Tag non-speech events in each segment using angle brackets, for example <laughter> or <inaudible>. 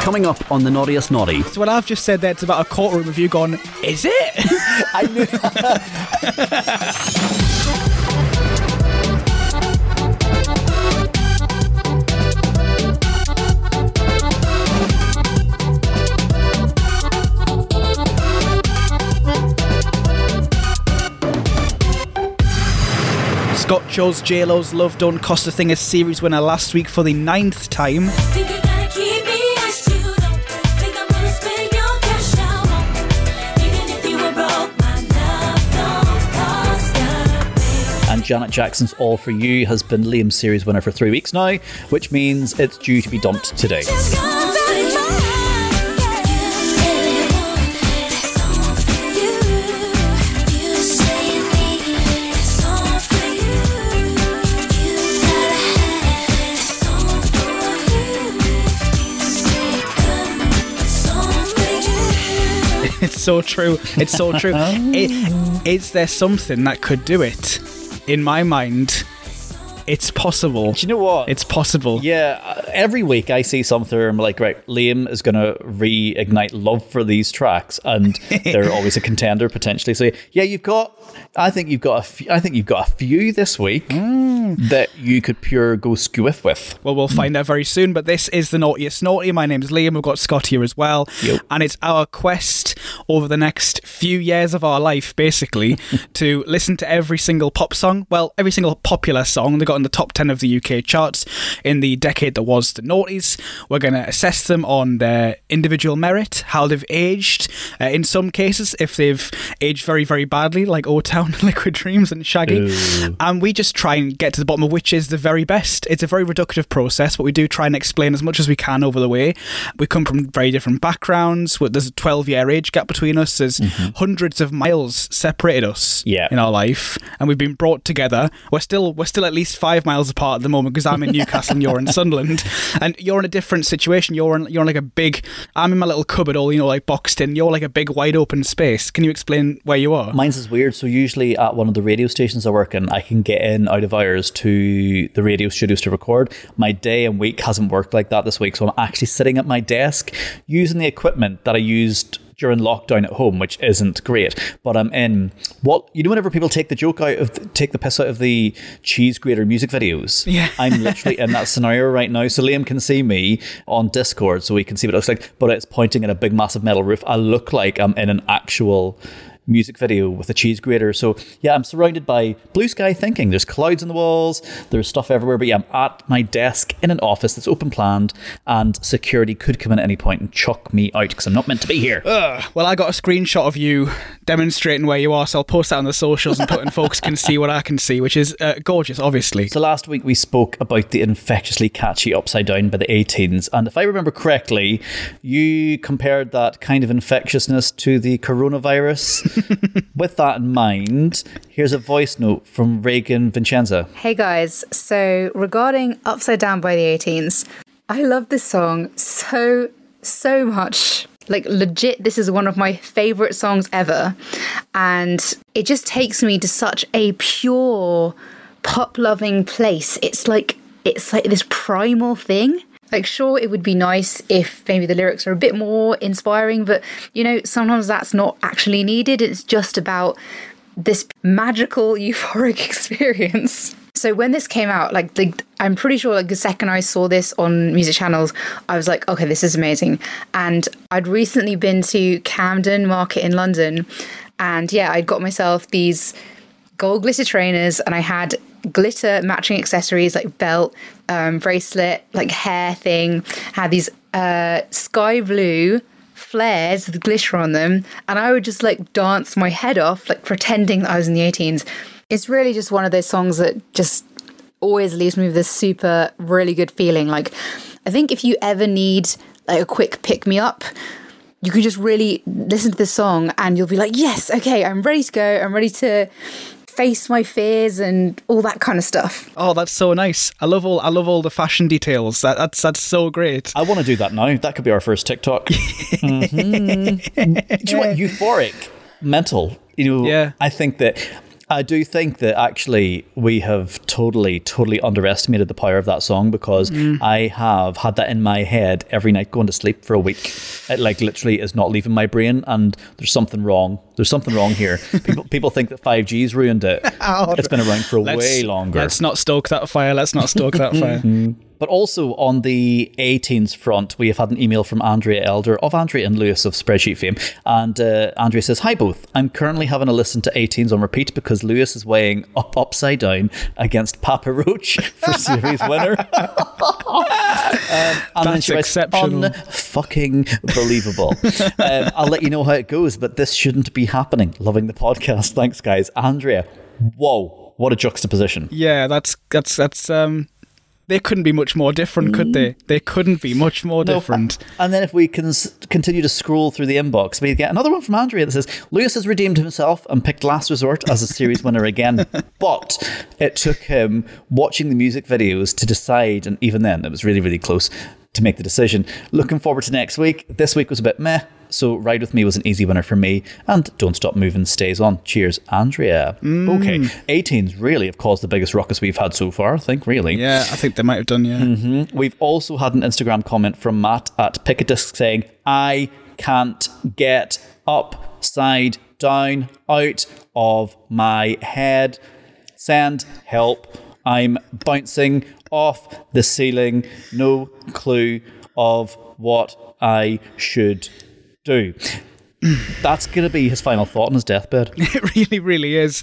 Coming up on the Naughtiest Naughty. So what I've just said there, it's about a courtroom. Have you gone, is it? <laughs> I knew. Scott chose JLo's Love Don't Cost a Thing as series winner last week for the ninth time. Janet Jackson's All For You has been Liam's series winner for three weeks now, which means it's due to be dumped today. Just gonna spend my life. You want it, it's all for you. You say you need it, it's all for you. You gotta have it, it's all for you. You say come, it's all for you. It's so true. It's so true. <laughs> I- is there something that could do it? In my mind, it's possible. Do you know what? It's possible. Yeah, uh, every week I see something I'm like, right, Liam is going to reignite love for these tracks, and they're <laughs> always a contender potentially. So yeah, you've got, I think you've got a, few, I think you've got a few this week that you could pure go squiff with. Well, we'll find out very soon. But this is the Naughtiest Naughty. My name's Liam. We've got Scott here as well. Yep. And it's our quest over the next few years of our life, basically, <laughs> to listen to every single pop song. Well, every single popular song that got in the top 10 of the UK charts in the decade that was the Naughties. We're going to assess them on their individual merit, how they've aged. Uh, in some cases, if they've aged very, very badly, like O Town, <laughs> Liquid Dreams, and Shaggy. And we just try and get to the bottom of which is the very best. It's a very reductive process, but we do try and explain as much as we can over the way. We come from very different backgrounds. There's a 12 year age gap between us. There's hundreds of miles separated us Yeah. in our life, and we've been brought together. We're still we're still at least five miles apart at the moment because I'm in Newcastle and you're in Sunderland, and you're in a different situation. You're in you're in like a big. I'm in my little cupboard, all you know, like boxed in. You're like a big wide open space. Can you explain where you are? Mine's is weird. So usually at one of the radio stations I work in, I can get in out of hours to the radio studios to record. My day and week hasn't worked like that this week, so I'm actually sitting at my desk using the equipment that I used during lockdown at home, which isn't great. But I'm in what you know. Whenever people take the joke out of take the piss out of the cheese grater music videos, Yeah. <laughs> I'm literally in that scenario right now. So Liam can see me on Discord, so we can see what it looks like. But it's pointing at a big, massive metal roof. I look like I'm in an actual music video with a cheese grater. So yeah, I'm surrounded by blue sky thinking. There's clouds on the walls. There's stuff everywhere. But yeah, I'm at my desk in an office that's open planned, and security could come in at any point and chuck me out because I'm not meant to be here. Well, I got a screenshot of you demonstrating where you are, so I'll post that on the socials and put and folks can see what I can see, which is uh, gorgeous, obviously. So last week we spoke about the infectiously catchy Upside Down by the A-Teens, and if I remember correctly, you compared that kind of infectiousness to the coronavirus. <laughs> With that in mind, here's a voice note from Reagan Vincenza. Hey guys, so regarding Upside Down by the A-Teens, I love this song so, so much. Like, legit, this is one of my favorite songs ever. And it just takes me to such a pure, pop loving place. It's like, it's like this primal thing. Like, sure, it would be nice if maybe the lyrics are a bit more inspiring, but you know, sometimes that's not actually needed. It's just about this magical <laughs> euphoric <laughs> experience. So when this came out, like the, I'm pretty sure like the second I saw this on music channels, I was like, okay, this is amazing. And I'd recently been to Camden Market in London, and yeah, I'd got myself these gold glitter trainers, and I had glitter matching accessories like belt, um, bracelet, like hair thing. I Had these uh, sky blue flares with glitter on them, and I would just like dance my head off, like pretending that I was in the A-Teens. It's really just one of those songs that just always leaves me with this super, really good feeling. Like, I think if you ever need like a quick pick me up, you can just really listen to this song and you'll be like, yes, okay, I'm ready to go. I'm ready to face my fears and all that kind of stuff. Oh, that's so nice. I love all I love all the fashion details. That, that's that's so great. I want to do that now. That could be our first TikTok. <laughs> Mhm. Do you want? Euphoric, mental. You know, Yeah. I think that I do think that actually we have totally, totally underestimated the power of that song because mm. I have had that in my head every night going to sleep for a week. It like literally is not leaving my brain, and there's something wrong. There's something wrong here. <laughs> People people think that 5G's ruined it. <laughs> Oh, it's been around for Let's- way longer. Let's not stoke that fire. Let's not stoke that fire. <laughs> Mm. But also on the A-Teens front, we have had an email from Andrea Elder of Andrea and Lewis of Spreadsheet fame. And uh, Andrea says, Hi both. I'm currently having a listen to A-Teens on repeat because Lewis is weighing up upside down against Papa Roach <laughs> for series winner. <laughs> um, and then That's writes, exceptional. Unfucking believable. <laughs> um, I'll let you know how it goes, but this shouldn't be happening. Loving the podcast. Thanks, guys. Andrea, whoa, what a juxtaposition. Yeah, that's that's that's um. They couldn't be much more different, could mm. they? They couldn't be much more No, different. And then if we can continue to scroll through the inbox, we get another one from Andrea that says Lewis has redeemed himself and picked Last Resort as a series winner again. <laughs> But it took him watching the music videos to decide, and even then, it was really, really close to make the decision. Looking forward to next week. This week was a bit meh. So Ride With Me was an easy winner for me, and Don't Stop Moving stays on. Cheers, Andrea. Mm. Okay, A-Teens really have caused the biggest ruckus we've had so far, I think, really. Yeah, I think they might have done. Yeah. Mm-hmm. We've also had an Instagram comment from Matt at Pick a Disc saying, I can't get upside down out of my head. Send help. I'm bouncing off the ceiling. No clue of what I should do. That's going to be his final thought on his deathbed. <laughs> It really, really is.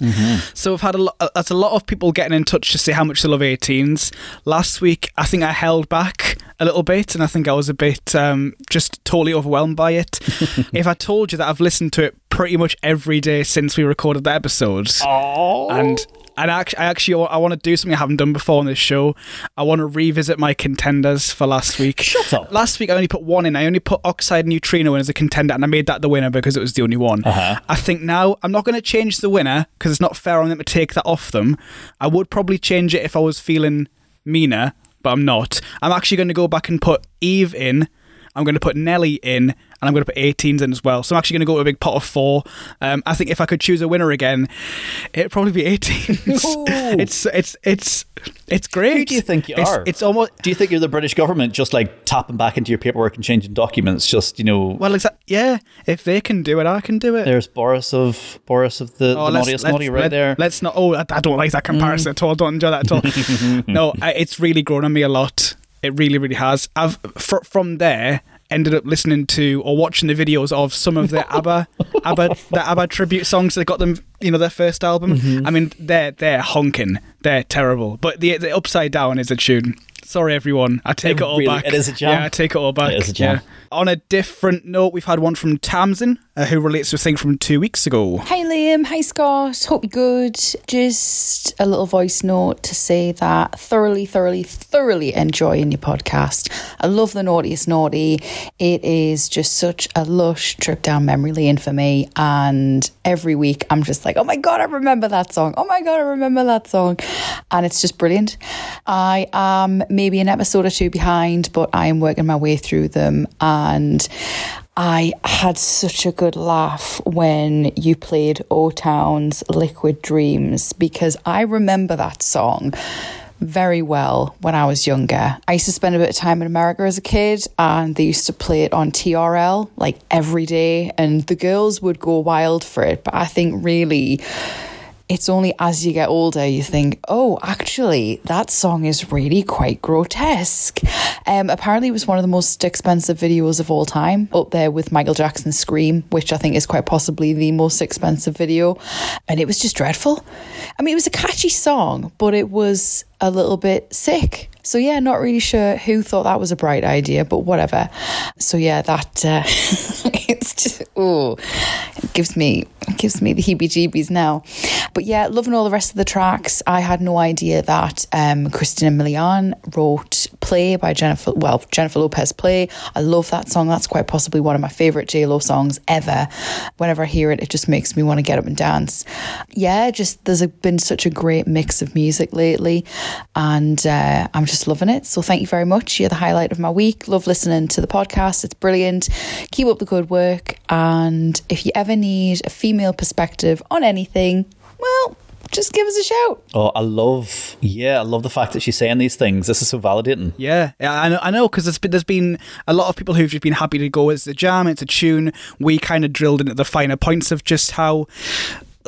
So we've had a lot. That's a lot of people getting in touch to say how much they love A-Teens. Last week, I think I held back a little bit, and I think I was a bit um, just totally overwhelmed by it. <laughs> if I told you that I've listened to it pretty much every day since we recorded the episodes, and and actually, I actually I want to do something I haven't done before on this show. I want to revisit my contenders for last week. Shut up. Last week I only put one in. I only put Oxide Neutrino in as a contender, and I made that the winner because it was the only one. Uh-huh. I think now I'm not going to change the winner because it's not fair on them to take that off them. I would probably change it if I was feeling meaner, but I'm not. I'm actually going to go back and put Eve in. I'm going to put Nelly in, and I'm going to put A-Teens in as well. So I'm actually going to go with a big pot of four. Um, I think if I could choose a winner again, it'd probably be A-Teens. <laughs> <laughs> it's it's it's it's great. Who do you think you It's- are? It's almost Do you think you're the British government just like tapping back into your paperwork and changing documents? Just, you know, well, exa- yeah. If they can do it, I can do it. there's Boris of Boris of the, Oh, the let's- naughtiest let's- naughty right let- there. Let's not. Oh, I, I don't like that comparison at all. Don't enjoy that at all. <laughs> no, I, it's really grown on me a lot. It really, really has. I've fr- from there ended up listening to or watching the videos of some of the ABBA, <laughs> ABBA, the ABBA tribute songs that got them. You know, their first album. Mm-hmm. I mean, they're they're honking. They're terrible. But the the upside down is a tune. Sorry, everyone. I take It it, all really- back. it is a jam. Yeah, I take it all back. It is a jam. Yeah. On a different note, we've had one from Tamsin, uh, who relates to a thing from two weeks ago. Hi Liam, hi Scott, hope you're good. Just a little voice note to say that thoroughly, thoroughly, thoroughly enjoying your podcast. I love the naughtiest naughty. It is just such a lush trip down memory lane for me. And every week I'm just like, oh my God, I remember that song. Oh my God, I remember that song. And it's just brilliant. I am maybe an episode or two behind, but I am working my way through them. And I had such a good laugh when you played O Town's Liquid Dreams because I remember that song very well when I was younger. I used to spend a bit of time in America as a kid and they used to play it on TRL like every day and the girls would go wild for it. But I think really it's only as you get older you think, oh, actually, that song is really quite grotesque. Um, apparently, it was one of the most expensive videos of all time, up there with Michael Jackson's Scream, which I think is quite possibly the most expensive video. And it was just dreadful. I mean, it was a catchy song, but it was a little bit sick. So yeah, not really sure who thought that was a bright idea, but whatever. So yeah, that uh, <laughs> it's just oh, gives me gives me the heebie-jeebies now. But yeah, loving all the rest of the tracks. I had no idea that um, Christina Milian wrote "Play" by Jennifer. Well, Jennifer Lopez "Play." I love that song. That's quite possibly one of my favorite J Lo songs ever. Whenever I hear it, it just makes me want to get up and dance. Yeah, just there's a, been such a great mix of music lately, and uh, I'm just loving it. So thank you very much. You're the highlight of my week. Love listening to the podcast. It's brilliant. Keep up the good work. And if you ever need a female perspective on anything, well, just give us a shout. Oh, I love, yeah, I love the fact that she's saying these things. This is so validating. Yeah, yeah, I know, I know, because there's been, there's been a lot of people who've just been happy to go. It's a jam, it's a tune. We kind of drilled into the finer points of just how,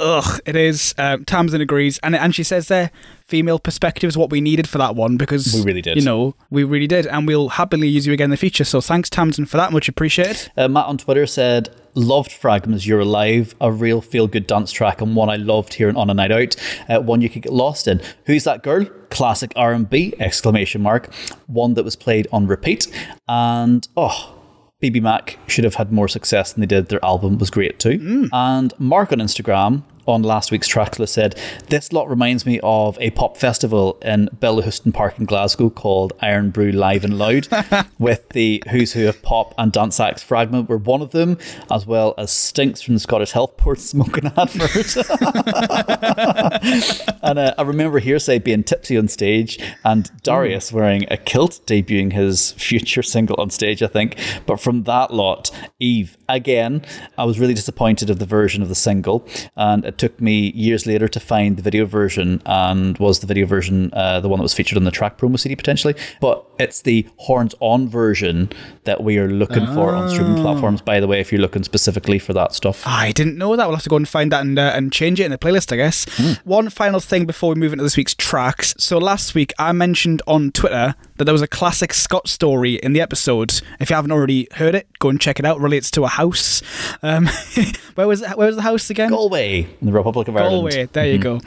ugh, it is. Um, Tamsin agrees, and and she says there, female perspective is what we needed for that one because We really did. You know, we really did, and we'll happily use you again in the future. So thanks, Tamsin, for that. Much appreciated. Uh, Matt on Twitter said, "Loved Fragma, You're Alive, a real feel-good dance track, and one I loved hearing on a night out. Uh, one you could get lost in. Who's that girl? Classic R&B! Exclamation mark. One that was played on repeat, and oh." BBMak should have had more success than they did. Their album was great too. And Mark on Instagram on last week's track list said, This lot reminds me of a pop festival in Bellahouston Park in Glasgow called Irn-Bru Live and Loud, <laughs> with the Who's Who of Pop and Dance Acts Fragma were one of them, as well as Stinks from the Scottish Health Board <laughs> smoking advert. <laughs> and uh, I remember Hear'Say being tipsy on stage and Darius wearing a kilt, debuting his future single on stage, I think. But from that lot, Eve, again, I was really disappointed of the version of the single. And it took me years later to find the video version, and was the video version uh, the one that was featured on the track promo CD potentially. But it's the horns on version that we are looking for on streaming platforms, by the way, if you're looking specifically for that stuff. I didn't know that. We'll have to go and find that and uh, and change it in the playlist, I guess. One final thing before we move into this week's tracks. So last week I mentioned on Twitter that there was a classic Scott story in the episode. If you haven't already heard it, go and check it out. It relates to a house. Um, <laughs> where was it, where was the house again? Galway, in the Republic of Ireland. Galway. There you go.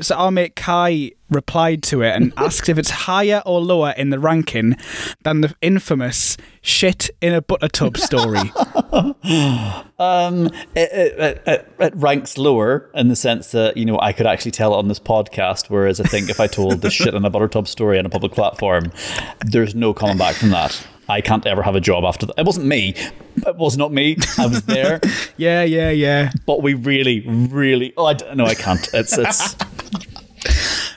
So our mate Kai replied to it and <laughs> asked if it's higher or lower in the ranking than the infamous shit in a butter tub story. <laughs> Um, it, it, it, it ranks lower in the sense that you know I could actually tell it on this podcast, whereas I think if I told the shit in a butter tub story on a public platform, there's no coming back from that. I can't ever have a job after that. It wasn't me. It was not me. I was there, <laughs> yeah, yeah, yeah. but we really, really. Oh, I don't, no, I can't. It's it's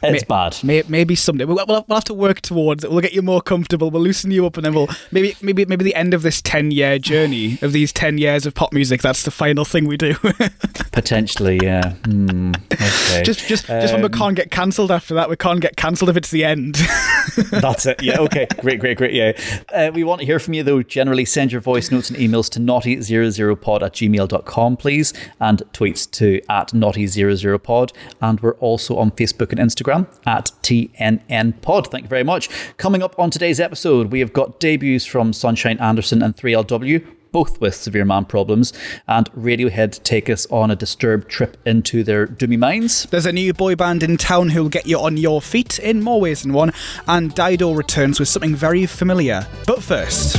it's bad. May, maybe someday we'll, we'll, we'll have to work towards it. We'll get you more comfortable. We'll loosen you up, and then we'll maybe maybe maybe the end of this ten year journey of these ten years of pop music. That's the final thing we do. <laughs> Potentially, yeah. Hmm, okay. just just just when we Um, can't get cancelled after that, we can't get cancelled if it's the end. <laughs> <laughs> That's it. Yeah. Okay. Great. Great. Great. Yeah. Uh, we want to hear from you though. Generally, send your voice notes and emails to naughty00pod at gmail.com, please, and tweets to at naughty00pod. And we're also on Facebook and Instagram at TNNpod. Thank you very much. Coming up on today's episode, we have got debuts from Sunshine Anderson and 3LW. Both with severe man problems, and Radiohead take us on a disturbed trip into their doomy minds. There's a new boy band in town who'll get you on your feet in more ways than one, and Dido returns with something very familiar. But first.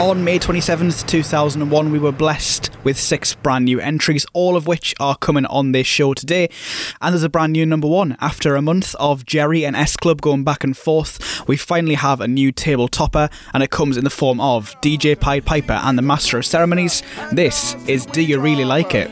On May 27th, 2001, we were blessed with six brand new entries, all of which are coming on this show today. And there's a brand new number one. After a month of Geri and S Club going back and forth, we finally have a new table topper, and it comes in the form of DJ Pied Piper and the Master of Ceremonies. This is Do You Really Like It?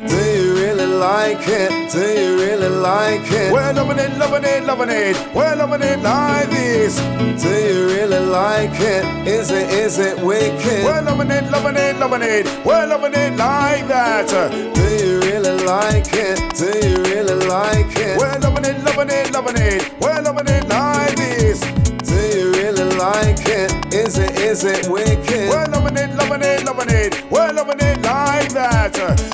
Do you really like it? Do you really like it? We're loving it, loving it, loving it. We're loving it like this. Do you really like it? Is it, is it wicked? We're loving it, loving it, loving it. We're loving it like that. Do you really like it? Do you really like it? We're loving it, loving it, loving it. We're loving it like this. Do you really like it? Is it, is it wicked? We're loving it, loving it, loving it. We're loving it.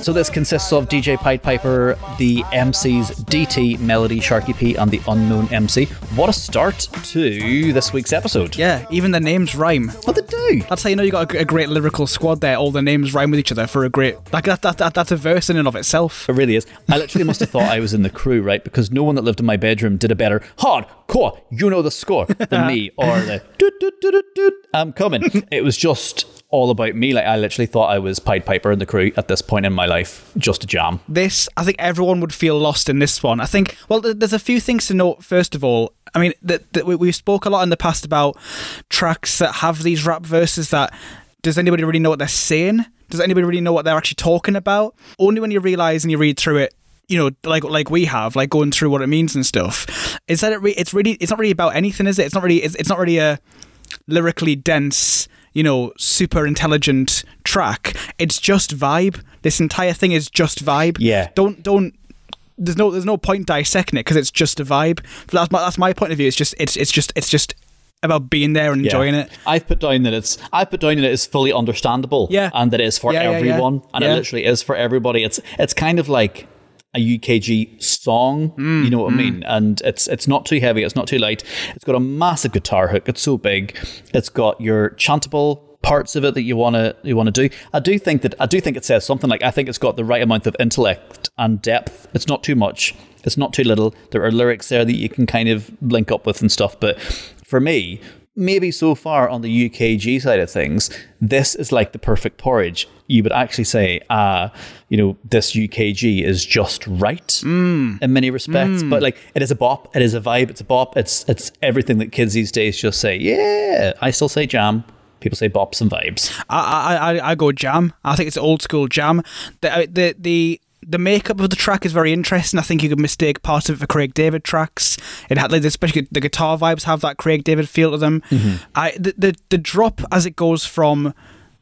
So this consists of DJ Pied Piper, the MCs DT, Melody, Sharky P, and the unknown MC. What a start to this week's episode. Yeah, even the names rhyme. What they do? That's how you know you got a, a great lyrical squad there. All the names rhyme with each other for a great. Like that, that, that that's a verse in and of itself. It really is. I literally must have thought I was in the crew, right? Because no one that lived in my bedroom did a better hard core. you know the score, than <laughs> me, or the doot, doot, doot, doot, doot, I'm coming. It was just all about me. Like I literally thought I was Pied Piper in the crew at this point in my life, just a jam. This, I think everyone would feel lost in this one. I think. Well, th- there's a few things to note. First of all, I mean, that that we, we spoke a lot in the past about tracks that have these rap verses. That does anybody really know what they're saying? Does anybody really know what they're actually talking about? Only when you realize and you read through it. You know, like like we have, like going through what it means and stuff. Is that it? Re- it's really, it's not really about anything, is it? It's not really, it's, it's not really a lyrically dense you know, super intelligent track. It's just vibe. This entire thing is just vibe. Yeah. Don't don't. There's no there's no point dissecting it because it's just a vibe. That's my that's my point of view. It's just it's it's just it's just about being there and Yeah. enjoying it. I've put down that it's I've put down that it's fully understandable. Yeah. And that it is for Yeah, yeah, yeah. everyone. And Yeah. it literally is for everybody. It's it's kind of like a UKG song, Mm, you know what I mean? And it's it's not too heavy, it's not too light. It's got a massive guitar hook. It's so big. It's got your chantable parts of it that you want to you want to do. I do think that I do think it says something like I think it's got the right amount of intellect and depth. It's not too much. It's not too little. There are lyrics there that you can kind of link up with and stuff, but for me, maybe so far on the UKG side of things, this is like the perfect porridge. You would actually say, ah, you know, this UKG is just right in many respects. But like, it is a bop. It is a vibe. It's a bop. It's it's everything that kids these days just say. Yeah, I still say jam. People say bops and vibes. I, I, I, I go jam. I think it's old school jam. The, uh, the, the, the makeup of the track is very interesting. I think you could mistake part of it for Craig David tracks. It had like especially the guitar vibes have that Craig David feel to them. Mm-hmm. I the, the the drop as it goes from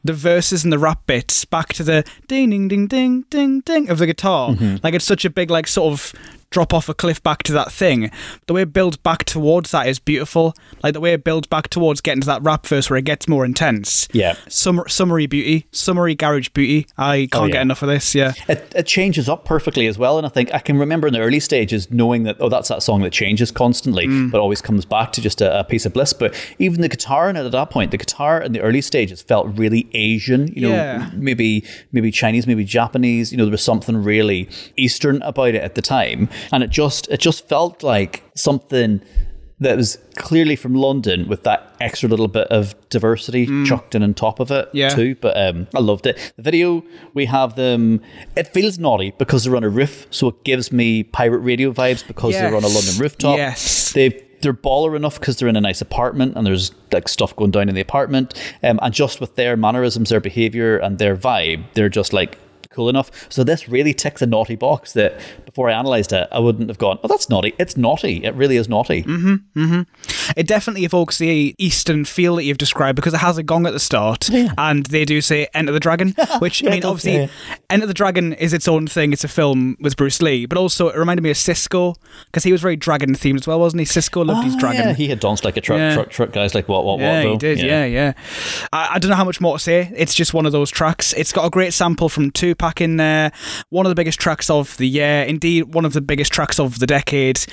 the verses and the rap bits back to the ding ding ding ding ding ding of the guitar. Mm-hmm. Like it's such a big like sort of drop off a cliff back to that thing. The way it builds back towards that is beautiful. Like the way it builds back towards getting to that rap verse where it gets more intense. Yeah. Summer, summery beauty, summery garage beauty. I oh, can't yeah. get enough of this. Yeah. It, it changes up perfectly as well. And I think I can remember in the early stages knowing that, oh, that's that song that changes constantly, mm. but always comes back to just a, a piece of bliss. But even the guitar in it at that point, the guitar in the early stages felt really Asian, you know, Yeah. maybe maybe Chinese, maybe Japanese. You know, there was something really Eastern about it at the time. And it just it just felt like something that was clearly from London with that extra little bit of diversity chucked in on top of it Yeah. too. But um, I loved it. The video we have them. It feels naughty because they're on a roof, so it gives me pirate radio vibes because they're on a London rooftop. Yes. They they're baller enough because they're in a nice apartment and there's like stuff going down in the apartment. Um, and just with their mannerisms, their behavior, and their vibe, they're just like cool enough. So this really ticks a naughty box that before I analysed it, I wouldn't have gone, oh, that's naughty. It's naughty. It really is naughty. Mm-hmm, mm-hmm. It definitely evokes the Eastern feel that you've described because it has a gong at the start and they do say Enter the Dragon, <laughs> which, Yeah, I mean, does, obviously, yeah. Enter the Dragon is its own thing. It's a film with Bruce Lee, but also it reminded me of Sisqó because he was very dragon themed as well, wasn't he? Sisqó loved his Ah, dragon. Yeah, he had danced like a truck, Yeah. truck, truck guys like what, what, Yeah, what, though? he did. Yeah, yeah. I, I don't know how much more to say. It's just one of those tracks. It's got a great sample from Tupac in there. One of the biggest tracks of the year. Indeed, one of the biggest tracks of the decade. <sighs>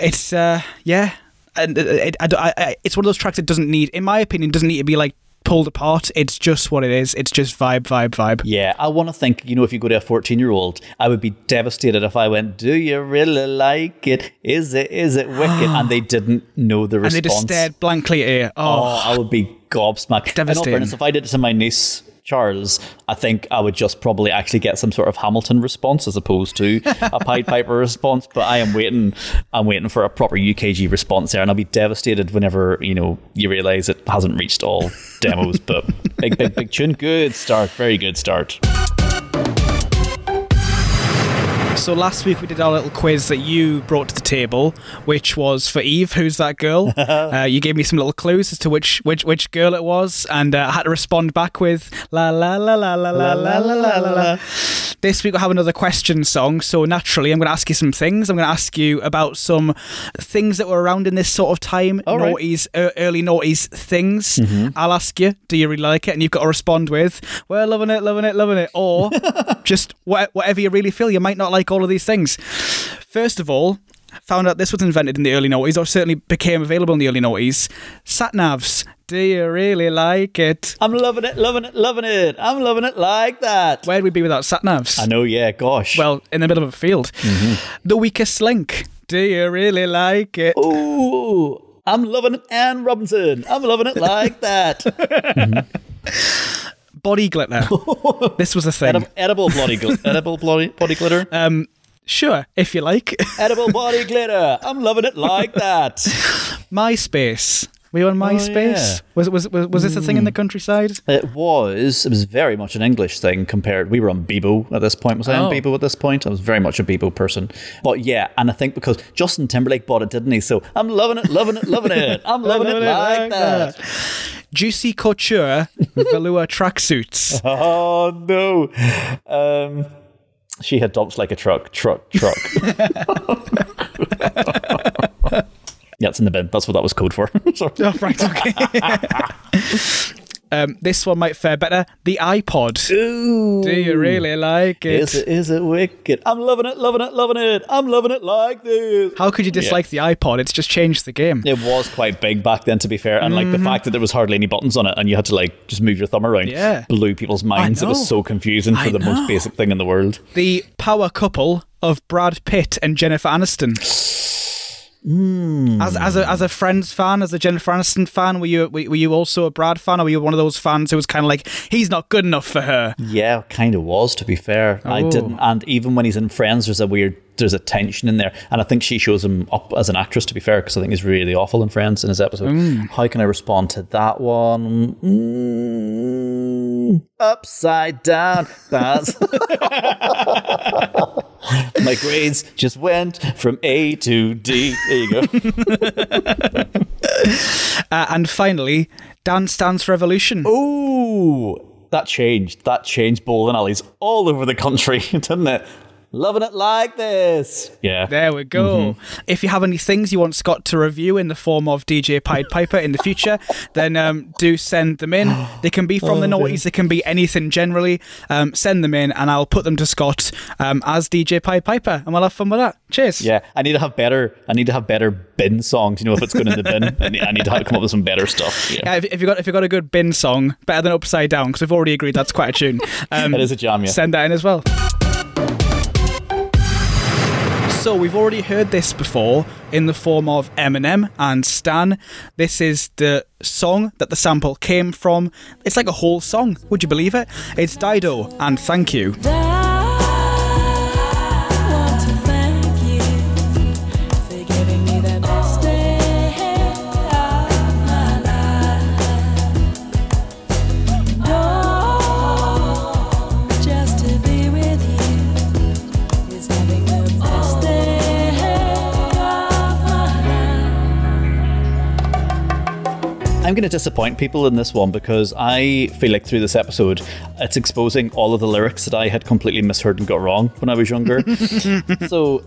It's uh, yeah, and uh, it, I, I, I, it's one of those tracks that doesn't need, in my opinion, doesn't need to be like pulled apart. It's just what it is. It's just vibe, vibe, vibe. Yeah, I want to think, you know, if you go to a 14 year old, I would be devastated if I went, Do you really like it? Is it, is it wicked? and they <gasps> didn't know the And response. they just stared blankly at you. Oh, Oh, I would be gobsmacked. In all fairness, if I did it to my niece, Charles, I think I would just probably actually get some sort of Hamilton response as opposed to a Pied <laughs> Piper response. But I am waiting. I'm waiting for a proper UKG response there, and I'll be devastated whenever you know you realise it hasn't reached all demos. but big, big, big tune. Good start. Very good start. So last week we did our little quiz that you brought to the table, which was for Eve, who's that girl? <laughs> uh, you gave me some little clues as to which which which girl it was, and uh, I had to respond back with la la la la la la la la la la. This week we'll have another question song, so naturally I'm going to ask you some things. I'm going to ask you about some things that were around in this sort of time, All right. noughties, uh, early noughties things. I'll ask you, do you really like it? And you've got to respond with, "We're well, loving it, loving it, loving it, or <laughs> just wha- whatever you really feel. You might not like all of these things. First of all, found out this was invented in the early noughties, or certainly became available in the early noughties. Sat navs. Do you really like it? I'm loving it, loving it, loving it. I'm loving it like that. Where'd we be without sat navs? I know. Yeah. Gosh. Well, in the middle of a field. The weakest link. Do you really like it? Ooh. I'm loving it, Anne Robinson. I'm loving it <laughs> like that. Body glitter. <laughs> this was a thing. Edib- edible bloody gl- edible bloody body glitter. Um, sure, if you like. <laughs> edible body glitter. I'm loving it like that. <laughs> MySpace. Were you on MySpace? yeah. Was, was was was this a thing in the countryside? It was. It was very much an English thing compared. We were on Bebo at this point. Was I on Oh. Bebo at this point? I was very much a Bebo person. But yeah, and I think because Justin Timberlake bought it, didn't he? So I'm loving it, loving it, loving it. <laughs> I'm loving it like that. Juicy Couture velour tracksuits. Oh no. Um, she had dumps like a truck, truck, truck. <laughs> yeah, it's in the bin. That's what that was code for. <laughs> Sorry. Oh, right, okay. <laughs> um, this one might fare better. The iPod. Ooh. Do you really like it? Is it is it wicked? I'm loving it, loving it, loving it. I'm loving it like this. How could you dislike the iPod? It's just changed the game. It was quite big back then, to be fair, and like the fact that there was hardly any buttons on it, and you had to like just move your thumb around, Yeah. blew people's minds. It was so confusing for I the know. most basic thing in the world. The power couple of Brad Pitt and Jennifer Aniston. Hmm. As as a as a Friends fan, as a Jennifer Aniston fan, were you were, you also a Brad fan, or were you one of those fans who was kind of like he's not good enough for her? Yeah, kind of was to be fair. I Oh. didn't, and even when he's in Friends, there's a weird, there's a tension in there, and I think she shows him up as an actress. To be fair, because I think he's really awful in Friends in his episode. Mm. How can I respond to that one? Mm, upside down. That's <laughs> my grades just went from A to D. There you go. <laughs> Uh, and finally, Dance Dance Revolution. Ooh, that changed. That changed bowling alleys all over the country, <laughs> didn't it? Loving it like this. Yeah. There we go. Mm-hmm. If you have any things you want Scott to review in the form of DJ Pied Piper in the future, then um, do send them in. They can be from the noughties, they can be anything generally. Um, send them in, and I'll put them to Scott um, as DJ Pied Piper, and we'll have fun with that. Cheers. Yeah, I need to have better. I need to have better bin songs. You know, if it's going in the bin, I need, I need to have, come up with some better stuff. Yeah, Yeah, if, if you got if you got a good bin song, better than Upside Down, because we've already agreed that's quite a tune. <laughs> Um, It is a jam, yeah. Send that in as well. So we've already heard this before in the form of Eminem and Stan. This is the song that the sample came from. It's like a whole song. Would you believe it? It's Dido and Thank You. I'm going to disappoint people in this one because I feel like through this episode, it's exposing all of the lyrics that I had completely misheard and got wrong when I was younger. <laughs> so.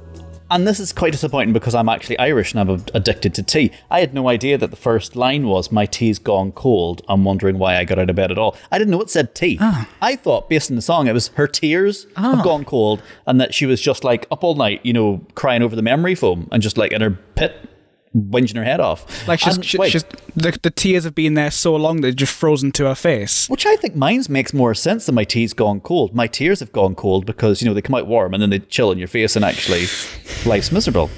And this is quite disappointing because I'm actually Irish and I'm addicted to tea. I had no idea that the first line was, My tea's gone cold. I'm wondering why I got out of bed at all. I didn't know it said tea. Ah. I thought, based on the song, it was her tears have ah. gone cold and that she was just like up all night, you know, crying over the memory foam and just like in her pit, whinging her head off. Like she's, she, she's the, the tears have been there so long they're just frozen to her face. Which I think mine's makes more sense than my tea's gone cold. My tears have gone cold because, you know, they come out warm and then they chill in your face and actually life's miserable.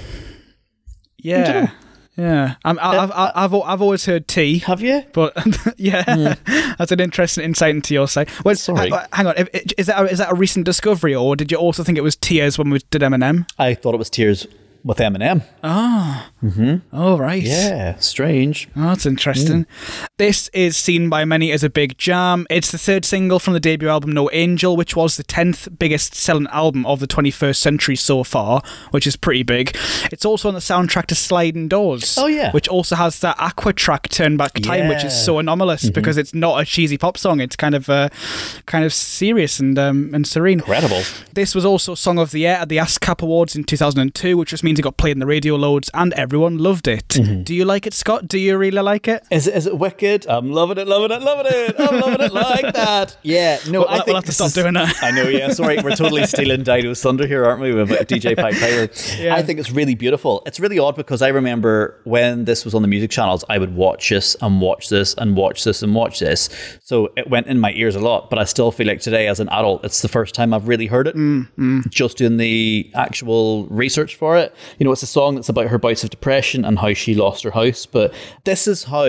Yeah, yeah. I'm, I, I've, I've, I've, I've always heard tea. Have you? But <laughs> yeah, <laughs> that's an interesting insight into your side. Well, Sorry. hang, hang on, is that a, is that a recent discovery, or did you also think it was tears when we did Eminem? I thought it was tears with Eminem. Ah. Oh right, Yeah, strange. Oh, that's interesting. This is seen by many as a big jam. It's the third single from the debut album No Angel, which was the 10th biggest selling album of the 21st century so far, which is pretty big. It's also on the soundtrack to Sliding Doors. Oh, yeah. Which also has that Aqua track Turn Back Time, which is Yeah. Mm-hmm. so anomalous because it's not a cheesy pop song. It's kind of uh, kind of serious and um, and serene. Incredible. This was also Song of the Year at the ASCAP Awards in 2002, which just means it got played in the radio loads and everyone loved it. Mm-hmm. Do you like it, Scott? Do you really like it? Is it, is it wicked? I'm loving it, loving it, loving it. I'm loving it like that. <laughs> Yeah, no, We'll- I we'll have to stop is- doing that. I know, yeah. Sorry, we're totally <laughs> stealing Dido's thunder here, aren't we? With DJ Pipe Piper. Yeah. I think it's really beautiful. It's really odd because I remember when this was on the music channels, I would watch this and watch this and watch this and watch this. So it went in my ears a lot. But I still feel like today, as an adult, it's the first time I've really heard it. Just in the actual research for it. You know, it's a song that's about her bouts of depression and how she lost her house. But this is how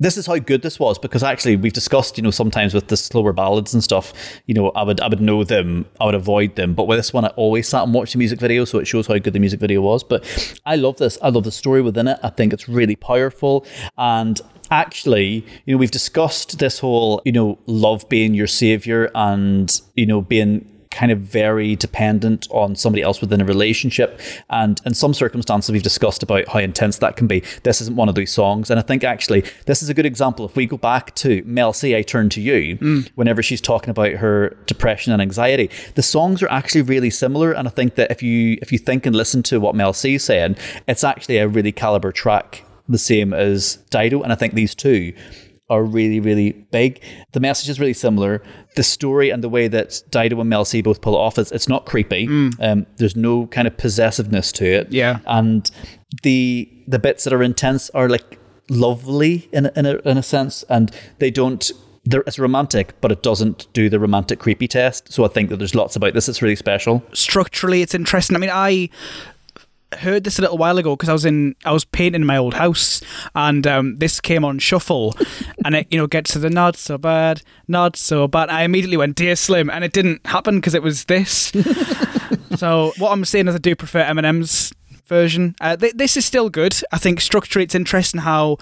this is how good this was because actually we've discussed, you know, sometimes with the slower ballads and stuff, you know, I would I would know them, I would avoid them. But with this one I always sat and watched the music video, so it shows how good the music video was. But I love this. I love the story within it. I think it's really powerful. And actually, you know, we've discussed this whole, you know, love being your savior and, you know, being kind of very dependent on somebody else within a relationship. And in some circumstances, we've discussed about how intense that can be. This isn't one of those songs. And I think actually this is a good example. If we go back to Mel C, I Turn to You, mm. whenever she's talking about her depression and anxiety, the songs are actually really similar. And I think that if you if you think and listen to what Mel C is saying, it's actually a really caliber track, the same as Dido. And I think these two are really, really big. The message is really similar. The story and the way that Dido and Mel C both pull it off is it's not creepy. Um, there's no kind of possessiveness to it. Yeah. And the the bits that are intense are like lovely in a, in a, in a sense, and they don't. They're, it's romantic, but it doesn't do the romantic creepy test. So I think that there's lots about this that's really special. structurally it's interesting. I mean, I heard this a little while ago because I was in I was painting my old house and um, this came on shuffle <laughs> and it you know gets to the not so bad not so bad. I immediately went dear slim and it didn't happen because it was this. <laughs> So what I'm saying is I do prefer Eminem's version. Uh, th- this is still good. I think structurally it's interesting how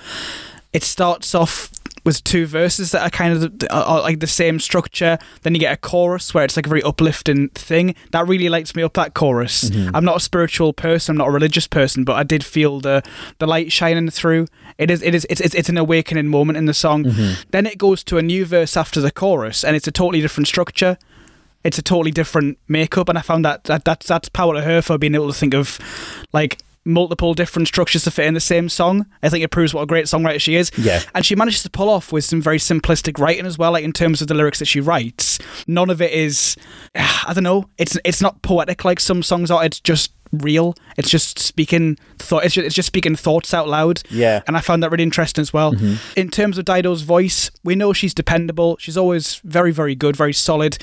it starts off with two verses that are kind of the, are, are uh, uh, like the same structure. Then you get a chorus where it's like a very uplifting thing. That really lights me up. That chorus. Mm-hmm. I'm not a spiritual person. I'm not a religious person, but I did feel the the light shining through. It is it is it's it's, it's an awakening moment in the song. Mm-hmm. Then it goes to a new verse after the chorus, and it's a totally different structure. It's a totally different makeup, and I found that, that that's that's power to her for being able to think of like multiple different structures to fit in the same song. I think it proves what a great songwriter she is. Yeah. And she manages to pull off with some very simplistic writing as well, like in terms of the lyrics that she writes. None of it is I don't know, it's it's not poetic like some songs are, it's just real. It's just speaking thought it's just, it's just speaking thoughts out loud. Yeah. And I found that really interesting as well. Mm-hmm. In terms of Dido's voice, we know she's dependable. She's always very, very good, very solid.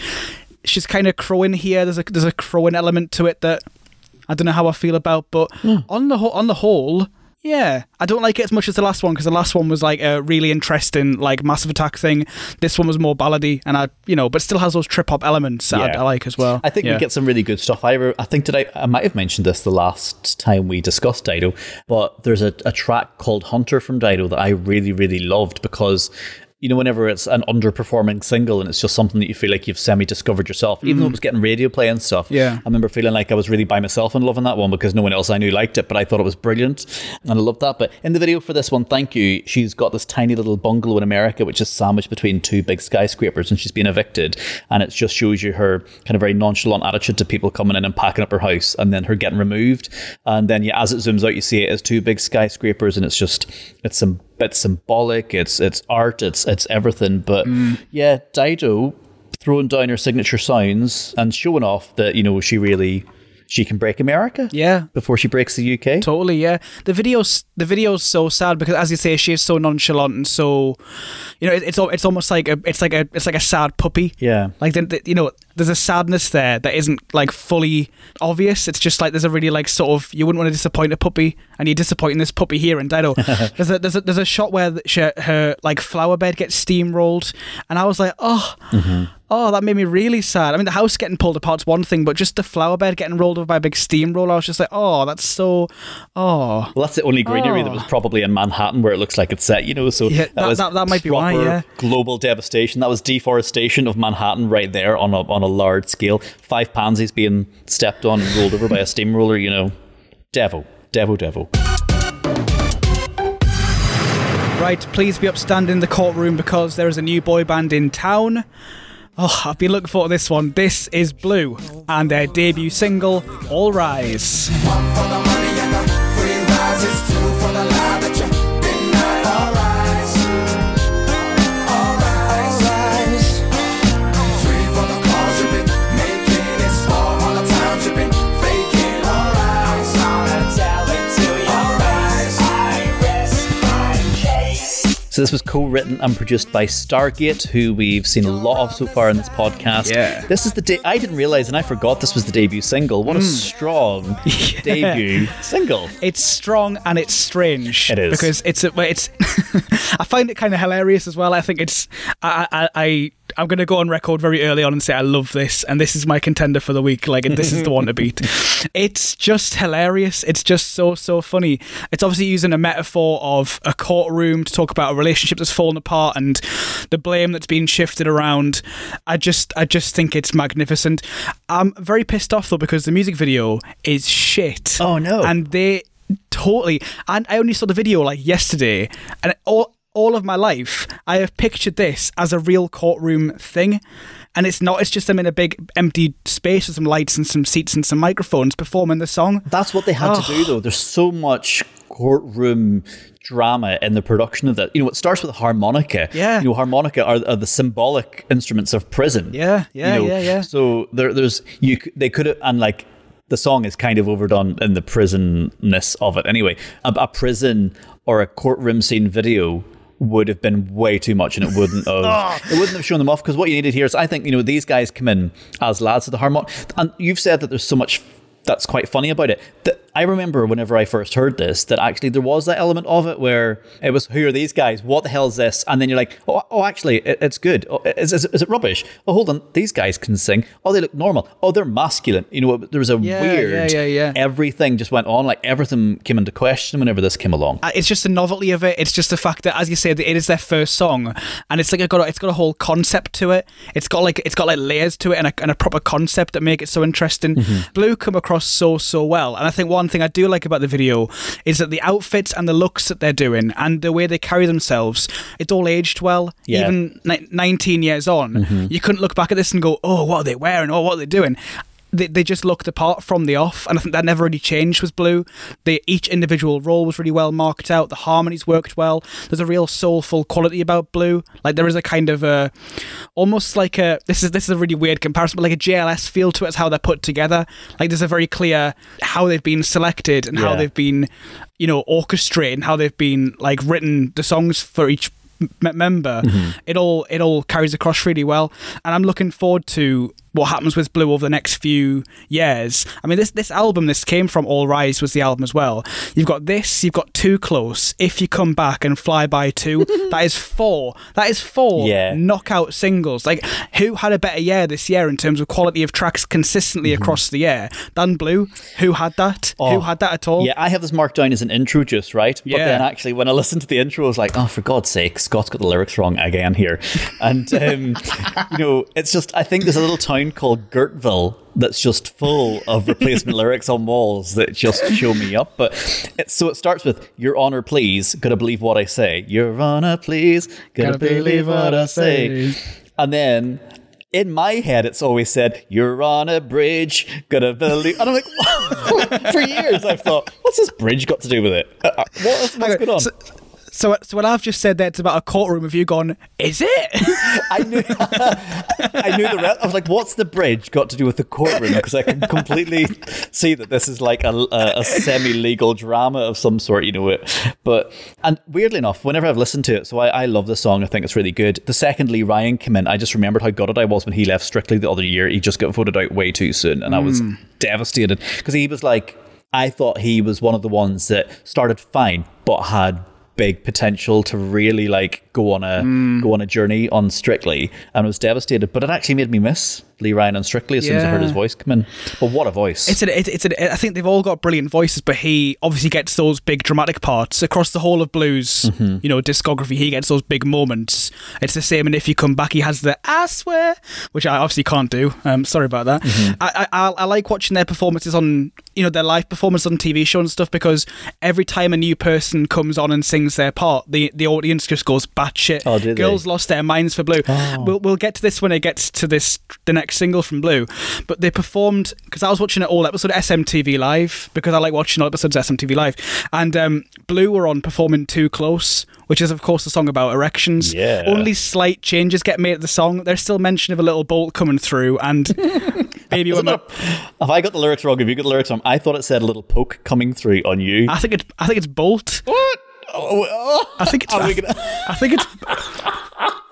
She's kind of crowing here. There's a there's a crowing element to it that I don't know how I feel about, but hmm. on the whole, on the whole, yeah, I don't like it as much as the last one because the last one was like a really interesting, like Massive Attack thing. This one was more ballady, and I, you know, but still has those trip hop elements that I, Yeah. I like as well. I think yeah. we get some really good stuff. I, re- I think did I, I might have mentioned this the last time we discussed Dido, but there's a, a track called Hunter from Dido that I really, really loved because you know, whenever it's an underperforming single and it's just something that you feel like you've semi-discovered yourself, even though it was getting radio play and stuff. Yeah. I remember feeling like I was really by myself and loving that one because no one else I knew liked it, but I thought it was brilliant and I loved that. But in the video for this one, thank you, she's got this tiny little bungalow in America which is sandwiched between two big skyscrapers and she's been evicted. And it just shows you her kind of very nonchalant attitude to people coming in and packing up her house and then her getting removed. And then yeah, as it zooms out, you see it as two big skyscrapers and it's just it's some it's symbolic, it's it's art, it's it's everything. But mm. yeah, Dido throwing down her signature signs and showing off that you know she really she can break America. Yeah. Before she breaks the UK. Totally, yeah. The video's the video's so sad because, as you say, she is so nonchalant and so, you know, it, it's it's almost like a it's like a it's like a sad puppy. Yeah. Like the, the- you know, there's a sadness there that isn't like fully obvious. It's just like there's a really like sort of you wouldn't want to disappoint a puppy, and you're disappointing this puppy here in Dido. <laughs> there's a there's a there's a shot where she, her like flower bed gets steamrolled, and I was like, oh. Mm-hmm. Oh, that made me really sad. I mean, the house getting pulled apart's one thing, but just the flower bed getting rolled over by a big steamroller, I was just like, oh, that's so. Oh, Well, that's the only greenery that was oh. probably in Manhattan where it looks like it's set, you know. So Yeah, that- was that- that might be why, yeah. Global devastation. That was deforestation of Manhattan right there on a on a large scale. Five pansies being stepped on and rolled over by a steamroller. You know, devil, devil, devil. Right, please be upstanding in the courtroom because there is a new boy band in town. Oh, I've been looking forward to this one. This is Blue and their debut single, All Rise. So this was co-written and produced by Stargate, who we've seen a lot of so far in this podcast. Yeah. This is the de- I didn't realize, and I forgot this was the debut single. What a hmm. strong <laughs> debut single. It's strong and it's strange. It is. because it's a, it's. <laughs> I find it kind of hilarious as well. I think it's. I I I, I'm gonna go on record very early on and say I love this, and this is my contender for the week. Like, this is the one to beat. It's just hilarious. It's just so so funny. It's obviously using a metaphor of a courtroom to talk about a relationship that's fallen apart and the blame that's been shifted around. I just I just think it's magnificent. I'm very pissed off though because the music video is shit. Oh, no. And they totally and I only saw the video like yesterday and all all of my life I have pictured this as a real courtroom thing and it's not it's just them in a big empty space with some lights and some seats and some microphones performing the song That's what they had to do, though. There's so much courtroom drama in the production of that. You know, it starts with a harmonica. Yeah. You know, harmonica are, are the symbolic instruments of prison. Yeah, yeah, You know, yeah, yeah. So there, there's you. They could have and like the song is kind of overdone in the prisonness of it. Anyway, a, a prison or a courtroom scene video would have been way too much and it wouldn't have <laughs> ah. it wouldn't have shown them off. Because what you needed here is I think you know these guys come in as lads of the harmonic and you've said that there's so much that's quite funny about it. That I remember whenever I first heard this, that actually there was that element of it where it was, "Who are these guys? What the hell is this?" And then you're like, "Oh, oh actually, it, it's good. Oh, is, is, is it rubbish? Oh, hold on, these guys can sing. Oh, they look normal. Oh, they're masculine. You know, there was a Yeah, weird. yeah, yeah, yeah. Everything just went on. Like everything came into question whenever this came along. Uh, it's just the novelty of it. It's just the fact that, as you said, it is their first song, and it's like it got a, it's got a whole concept to it. It's got like it's got like layers to it and a, and a proper concept that make it so interesting. Blue come across so so well, and I think one thing I do like about the video is that the outfits and the looks that they're doing and the way they carry themselves, it's all aged well. Yeah. Even ni- 19 years on, mm-hmm. you couldn't look back at this and go, "Oh, what are they wearing? Oh, what are they doing?" They, they just looked apart from the off, and I think that never really changed with Blue. They, each individual role was really well marked out. The harmonies worked well. There's a real soulful quality about Blue. Like there is a kind of a, almost like a this is this is a really weird comparison, but like a JLS feel to it is how they're put together. Like there's a very clear how they've been selected and how they've been, you know, orchestrated and how they've been like written the songs for each m- member. Mm-hmm. It all it all carries across really well, and I'm looking forward to what happens with Blue over the next few years. I mean, this this album, this came from All Rise, was the album as well. You've got this, you've got Too Close, If You Come Back, and Fly By Two. <laughs> that is four. That is four Yeah. knockout singles. Like, who had a better year this year in terms of quality of tracks consistently across the year than Blue? Who had that? Who Oh. had that at all? Yeah, I have this marked down as an intro just, right? But Yeah. then actually when I listened to the intro, I was like, oh, for God's sake, Scott's got the lyrics wrong again here. And, um, <laughs> you know, it's just, I think there's a little town called Gertville that's just full of <laughs> replacement lyrics on walls that just show me up. But it, so it starts with, Your Honor, please, gotta believe what I say. Your Honor, please, gotta, believe what I say. And then in my head, it's always said, You're on a bridge, gotta believe. And I'm like, <laughs> For years, I've thought, What's this bridge got to do with it? Uh, uh, what is, what's going on? So, so, so what I've just said there, it's about a courtroom. Have you gone? Is it? I knew, <laughs> I knew the rest. I was like, What's the bridge got to do with the courtroom? Because I can completely see that this is like a, a, a semi legal drama of some sort, you know. It, but, and weirdly enough, whenever I've listened to it, so I, I love the song, I think it's really good. The second Lee Ryan came in, I just remembered how gutted I was when he left Strictly the other year. He just got voted out way too soon, and I was hmm. devastated because he was like, I thought he was one of the ones that started fine, but had big potential to really like go on a go on a journey on Strictly, and I was devastated. But it actually made me miss Lee Ryan on Strictly as soon as I heard his voice come in. But what a voice! It's an, it, it's an, I think they've all got brilliant voices, but he obviously gets those big dramatic parts across the whole of Blues. You know, discography. He gets those big moments. It's the same, and if you come back, he has the "I swear," which I obviously can't do. Um, sorry about that. I, I I I like watching their performances on you know their live performance on TV show and stuff because every time a new person comes on and sings their part, the the audience just goes batshit. Oh, do they? Girls lost their minds for Blue. We'll we'll get to this when it gets to this the next single from Blue. But they performed because I was watching it all episode of SMTV Live because I like watching all episodes of SMTV Live, and um, Blue were on performing "Too Close," which is of course a song about erections. Yeah. Only slight changes get made to the song. There's still mention of a little bolt coming through and <laughs> baby. Is when it my- not- have I got the lyrics wrong? Have you got the lyrics wrong? I thought it said a little poke coming through on you. I think it. I think it's bolt. what? Oh, oh. I think it's. I, gonna- I think it's. <laughs>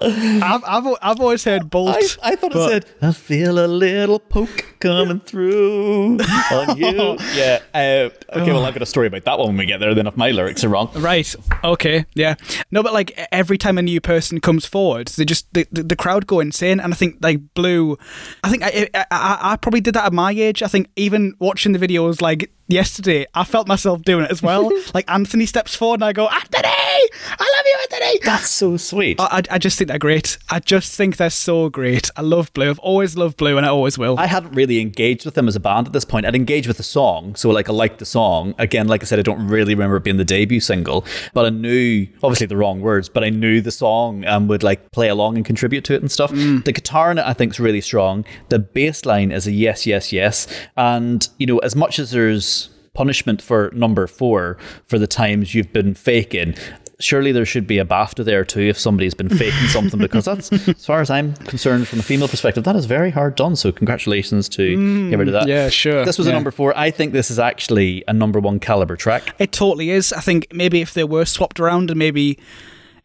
I've, I've I've always heard bolt. I, I thought it said, I feel a little poke coming through on <laughs> you. Yeah. Uh, okay, well, I've got a story about that one when we get there. Then if my lyrics are wrong, Right. Okay. Yeah. No, but like every time a new person comes forward, they just the, the, the crowd go insane, and I think like Blue. I think I, I I I probably did that at my age. I think even watching the videos like yesterday, I felt myself doing it as well. <laughs> like Anthony steps forward, and I go, Anthony, I love you, Anthony. that's so sweet. I, I I just think they're great. I just think they're so great. I love Blue. I've always loved Blue, and I always will. I hadn't really engaged with them as a band at this point. I'd engaged with the song, so like I liked the song. Again, like I said, I don't really remember it being the debut single, but I knew obviously the wrong words, but I knew the song and would like play along and contribute to it and stuff. Mm. The guitar in it, I think, is really strong. The bass line is a yes, yes, yes, and you know, as much as there's punishment for number four for the times you've been faking. Surely there should be a BAFTA there too if somebody's been faking <laughs> something because that's, as far as I'm concerned, from a female perspective, that is very hard done. So congratulations to whoever did mm, that. yeah, sure, This was a number four. I think this is actually a number one caliber track. It totally is. I think maybe if they were swapped around and maybe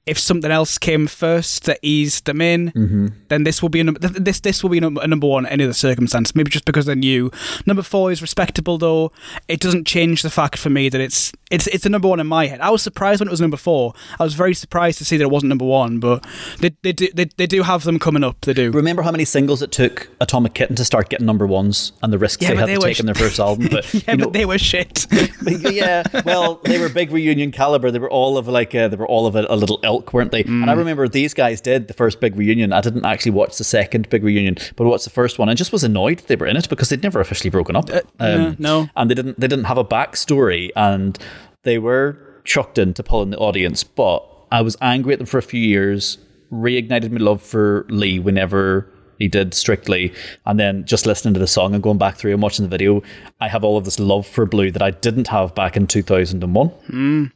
if something else came first that eased them in, Mm-hmm. then this will be a, num- this this will be a number one in any other circumstance. Maybe just because they're new. Number four is respectable though. It doesn't change the fact for me that it's it's it's a number one in my head. I was surprised when it was number four. I was very surprised to see that it wasn't number one, but they they do they, they do have them coming up. They do. Remember how many singles it took Atomic Kitten to start getting number ones and the risks Yeah, they had they to take sh- in their first album? But <laughs> yeah, you know, but they were shit. <laughs> yeah, well, they were big reunion caliber. They were all of like uh, they were all of a, a little ilk, weren't they? And I Mm. remember these guys did the first big reunion. I didn't actually watch the second big reunion, but I watched the first one and just was annoyed they were in it because they'd never officially broken up. Uh, no, no. and they didn't they didn't have a backstory, and they were chucked into pulling the audience. But I was angry at them for a few years. Reignited my love for Lee whenever he did strictly and then just listening to the song and going back through and watching the video i have all of this love for blue that i didn't have back in 2001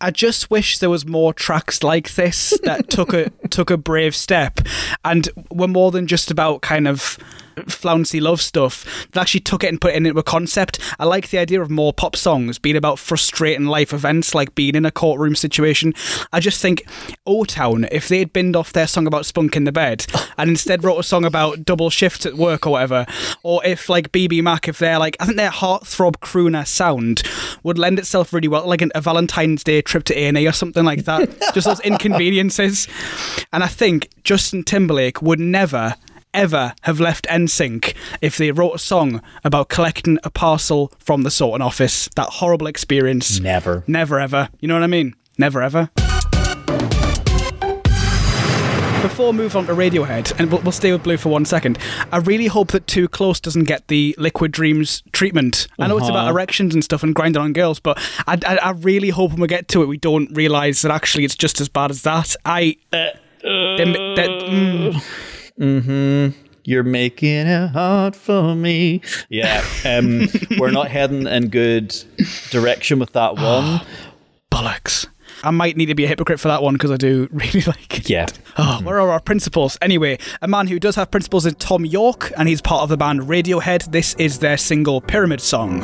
I just wish there was more tracks like this that took a <laughs> took a brave step and were more than just about kind of flouncy love stuff that actually took it and put it into a concept. I like the idea of more pop songs being about frustrating life events like being in a courtroom situation. I just think O Town, if they had binned off their song about spunk in the bed and instead wrote a song about double shifts at work or whatever, or if like BBMak, if they're like I think their heartthrob crooner sound would lend itself really well like an, a Valentine's Day trip to A&E or something like that. <laughs> just those inconveniences. And I think Justin Timberlake would never ever have left NSYNC if they wrote a song about collecting a parcel from the sorting office. That horrible experience. never Never ever. You know what I mean? Never ever. Before we move on to Radiohead, and we'll, we'll stay with Blue for one second, I really hope that Too Close doesn't get the Liquid Dreams treatment. I know it's about erections and stuff and grinding on girls, but I, I, I really hope when we get to it, we don't realise that actually it's just as bad as that. I. Uh, them- that- mm, Mm-hmm. you're making it hard for me yeah um, <laughs> we're not heading in good direction with that ah, one bollocks. I might need to be a hypocrite for that one because I do <laughs> really like it. yeah Oh, where are our principles? Anyway, a man who does have principles is Thom Yorke, and he's part of the band Radiohead. This is their single Pyramid Song.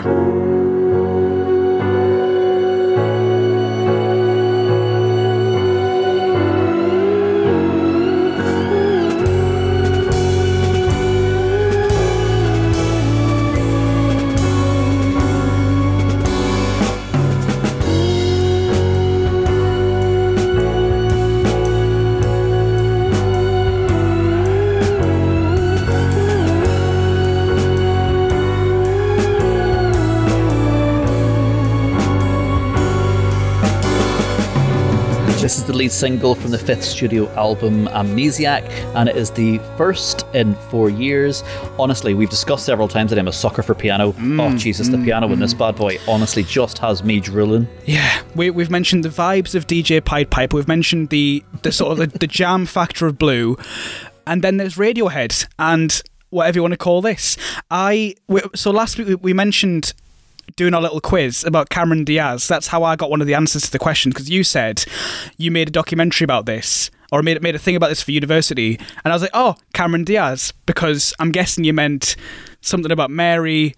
This is the lead single from the fifth studio album Amnesiac, and it is the first in four years. Honestly, we've discussed several times that I'm a sucker for piano. Mm, oh, Jesus, the mm, piano in this mm. bad boy honestly just has me drooling. Yeah, we, we've mentioned the vibes of DJ Pied Piper. We've mentioned the, the sort of the, the jam factor of Blue, and then there's Radiohead and whatever you want to call this. I we, so last week we, we mentioned doing our little quiz about Cameron Diaz. That's how I got one of the answers to the question because you said you made a documentary about this or made made a thing about this for university, and I was like, oh, Cameron Diaz, because I'm guessing you meant something about Mary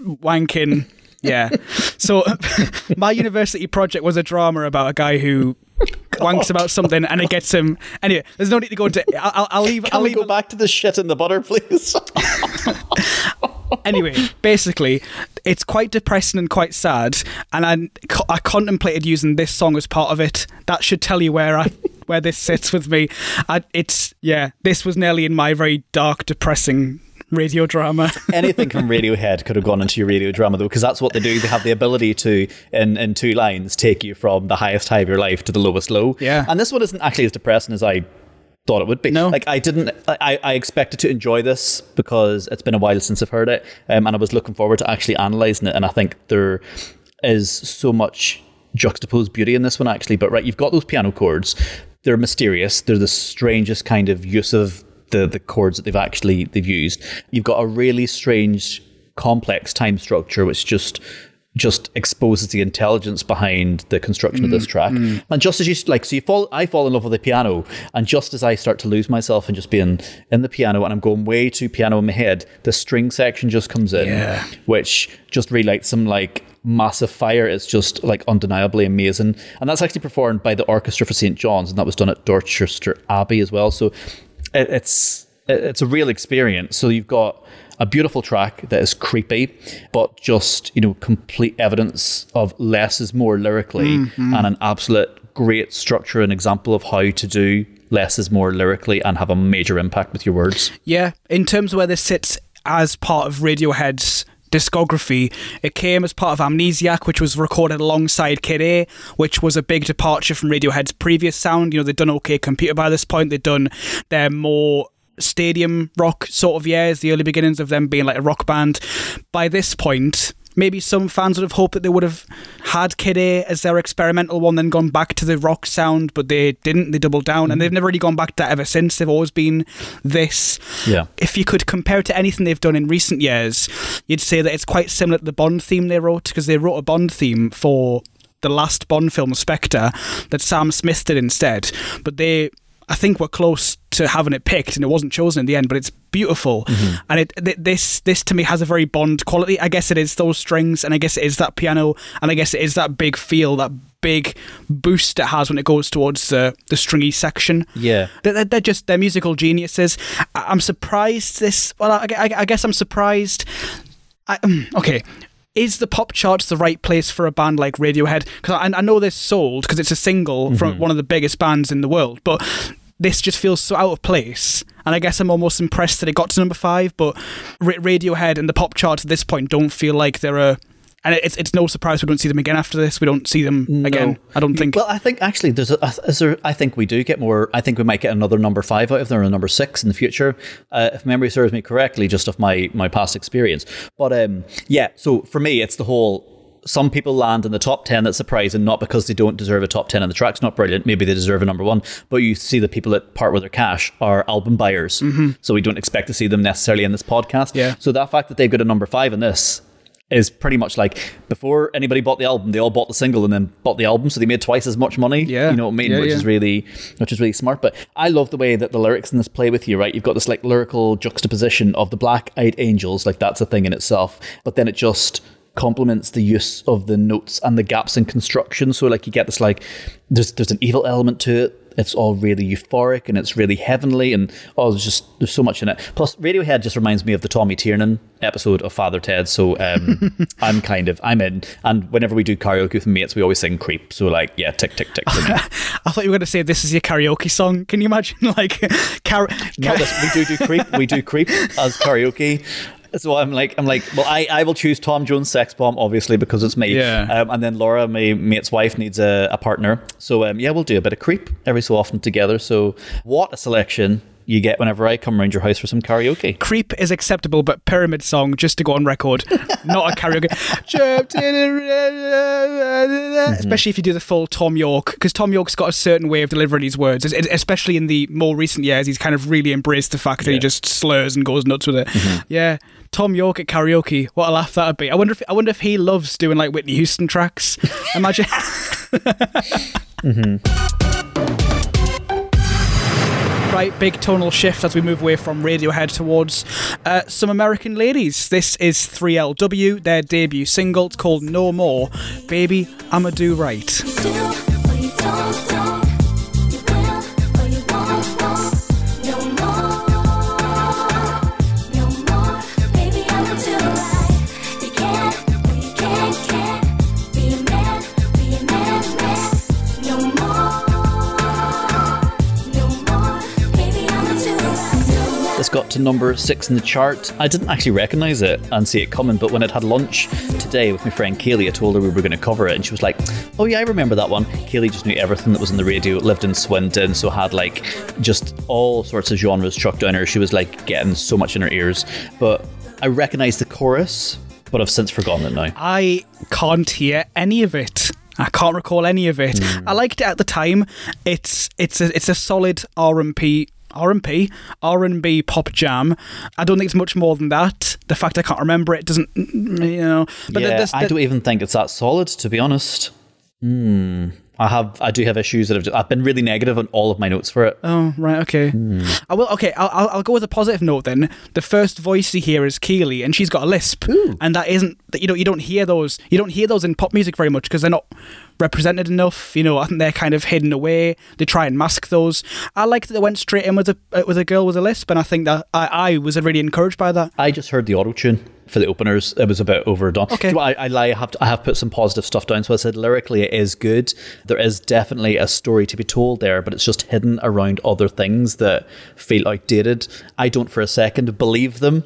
wanking. Yeah. <laughs> So <laughs> my university project was a drama about a guy who <laughs> wanks about something, and it gets him. Anyway, there's no need to go into. I'll, I'll- leave. Can I'll we leave. go back to the shit in the butter, please? Anyway, basically, it's quite depressing and quite sad, and I, I contemplated using this song as part of it. That should tell you where I where this sits with me. I, it's yeah, this was nearly in my very dark, depressing radio drama. <laughs> Anything from Radiohead could have gone into your radio drama, though, because that's what they do. They have the ability to, in, in two lines, take you from the highest high of your life to the lowest low. Yeah. And this one isn't actually as depressing as I thought it would be. No. Like, I didn't, I, I expected to enjoy this because it's been a while since I've heard it, um, and I was looking forward to actually analysing it. And I think there is so much juxtaposed beauty in this one, actually. But, right, you've got those piano chords. They're mysterious. They're the strangest kind of use of the the chords that they've actually they've used. You've got a really strange, complex time structure, which just just exposes the intelligence behind the construction of this mm, track. Mm. And just as you like, so you fall, I fall in love with the piano, and just as I start to lose myself and just being in the piano, and I'm going way too piano in my head, the string section just comes in, Yeah. which just relights some like massive fire. It's just like undeniably amazing, and that's actually performed by the Orchestra for St John's, and that was done at Dorchester Abbey as well. So it, it's it- it's a real experience. So you've got a beautiful track that is creepy, but just you know complete evidence of less is more lyrically, mm-hmm. and an absolute great structure and example of how to do less is more lyrically and have a major impact with your words. Yeah, in terms of where this sits as part of Radiohead's discography, it came as part of Amnesiac, which was recorded alongside Kid A, which was a big departure from Radiohead's previous sound. You know, they'd done OK Computer by this point, they'd done their more stadium rock sort of years, the early beginnings of them being like a rock band. By this point, maybe some fans would have hoped that they would have had Kid A as their experimental one, then gone back to the rock sound, but they didn't. They doubled down, and mm. they've never really gone back to that ever since. They've always been this. Yeah. If you could compare it to anything they've done in recent years, you'd say that it's quite similar to the Bond theme they wrote, because they wrote a Bond theme for the last Bond film, Spectre, that Sam Smith did instead. But they, I think, were close to having it picked, and it wasn't chosen in the end. But it's beautiful, mm-hmm. and it th- this this to me has a very Bond quality. I guess it is those strings, and I guess it is that piano, and I guess it is that big feel, that big boost it has when it goes towards the the stringy section. Yeah. They're, they're- just they're musical geniuses. I- I'm surprised this. Well, I, I, I guess I'm surprised. I, <clears throat> okay. Is the pop charts the right place for a band like Radiohead? Because I, I know they're sold because it's a single from mm-hmm. one of the biggest bands in the world, but this just feels so out of place. And I guess I'm almost impressed that it got to number five. But Radiohead and the pop charts at this point don't feel like they're a. And it's it's no surprise we don't see them again after this. We don't see them again. I don't think. Well, I think actually there's a, is there, I think we do get more. I think we might get another number five out of there, or a number six in the future, uh, if memory serves me correctly, just of my my past experience. But um, yeah, so for me, it's the whole. Some people land in the top 10 that's surprising, not because they don't deserve a top 10 and the track's not brilliant. Maybe they deserve a number one. But you see the people that part with their cash are album buyers. So we don't expect to see them necessarily in this podcast. Yeah. So that fact that they've got a number five in this is pretty much like before anybody bought the album, they all bought the single and then bought the album, so they made twice as much money. Yeah. you know what I mean, Yeah, which yeah. is really, which is really smart. But I love the way that the lyrics in this play with you. Right, you've got this like lyrical juxtaposition of the black-eyed angels, like that's a thing in itself. But then it just complements the use of the notes and the gaps in construction. So like you get this like there's there's an evil element to it. It's all really euphoric and it's really heavenly and oh, there's just there's so much in it. Plus, Radiohead just reminds me of the Tommy Tiernan episode of Father Ted. So um, <laughs> I'm kind of I'm in. And whenever we do karaoke with mates, we always sing "Creep." So like, yeah, tick tick tick. <laughs> I thought you were going to say this is your karaoke song. Can you imagine <laughs> like car- no, this, we do do "Creep." We do "Creep" as karaoke. <laughs> So I'm like, I'm like, well, I, I will choose Tom Jones Sex Bomb, obviously, because it's me. Yeah. Um, and then Laura, my mate's wife, needs a, a partner. So um, yeah, we'll do a bit of creep every so often together. So what a selection you get whenever I come around your house for some karaoke. Creep is acceptable, but Pyramid Song, just to go on record, <laughs> not a karaoke. In <laughs> Especially if you do the full Thom Yorke, because Thom Yorke's got a certain way of delivering his words, es- es- especially in the more recent years. He's kind of really embraced the fact that he just slurs and goes nuts with it. Yeah. Thom Yorke at karaoke, what a laugh that would be. I wonder if I wonder if he loves doing like Whitney Houston tracks. <laughs> Imagine Right, big tonal shift as we move away from Radiohead towards uh, some American ladies. This is 3LW, their debut single. It's called No More. Baby, I'ma do right. Got to number six in the chart. I didn't actually recognise it and see it coming, but when I'd had lunch today with my friend Kaylee, I told her we were going to cover it, and she was like, "Oh yeah, I remember that one." Kaylee just knew everything that was in the radio. Lived in Swindon, so had like just all sorts of genres chucked down her. She was like getting so much in her ears, but I recognised the chorus, but I've since forgotten it now. I can't hear any of it. I can't recall any of it. Hmm. I liked it at the time. It's it's a it's a solid R and P R and P R and B pop jam. I don't think it's much more than that. The fact I can't remember it doesn't, you know. But yeah, there's- I don't even think it's that solid, to be honest. Hmm. I have, I do have issues that have. I've been really negative on all of my notes for it. Oh right, okay. I will. Okay, I'll, I'll I'll go with a positive note then. The first voice you hear is Kiely, and she's got a lisp, and that isn't that you know you don't hear those you don't hear those in pop music very much because they're not represented enough. You know, I think they're kind of hidden away. They try and mask those. I like that they went straight in with a uh, with a girl with a lisp, and I think that I I was really encouraged by that. I just heard the auto tune for the openers. It was a bit overdone. Okay. Do you know what, I, I lie. I have, to, I have put some positive stuff down. So I said lyrically, it is good. There is definitely a story to be told there, but it's just hidden around other things that feel outdated. I don't for a second believe them.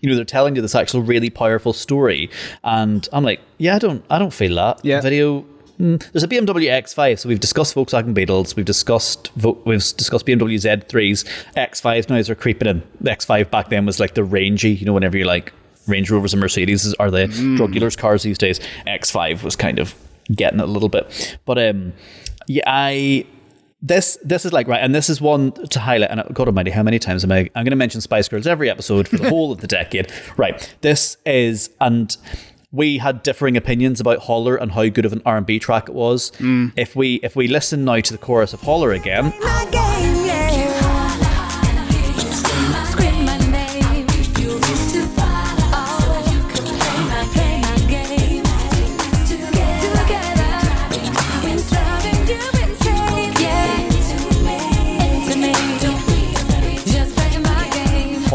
You know, they're telling you this actual really powerful story, and I'm like, yeah, I don't, I don't feel that. Yeah. Video. Mm, There's a BMW X5, so we've discussed Volkswagen Beetles, we've discussed we've discussed BMW Z3s, X5s now are creeping in. The X5 back then was like the rangy, you know, whenever you're like Range Rovers and Mercedes are the drug dealers' cars these days. X5 was kind of getting it a little bit, but um, yeah, I this this is like right, and this is one to highlight. And God Almighty, how many times am I? I'm going to mention Spice Girls every episode for the <laughs> whole of the decade. Right, this is and. We had differing opinions about Holler and how good of an R&B track it was. Mm. If we if we listen now to the chorus of Holler again,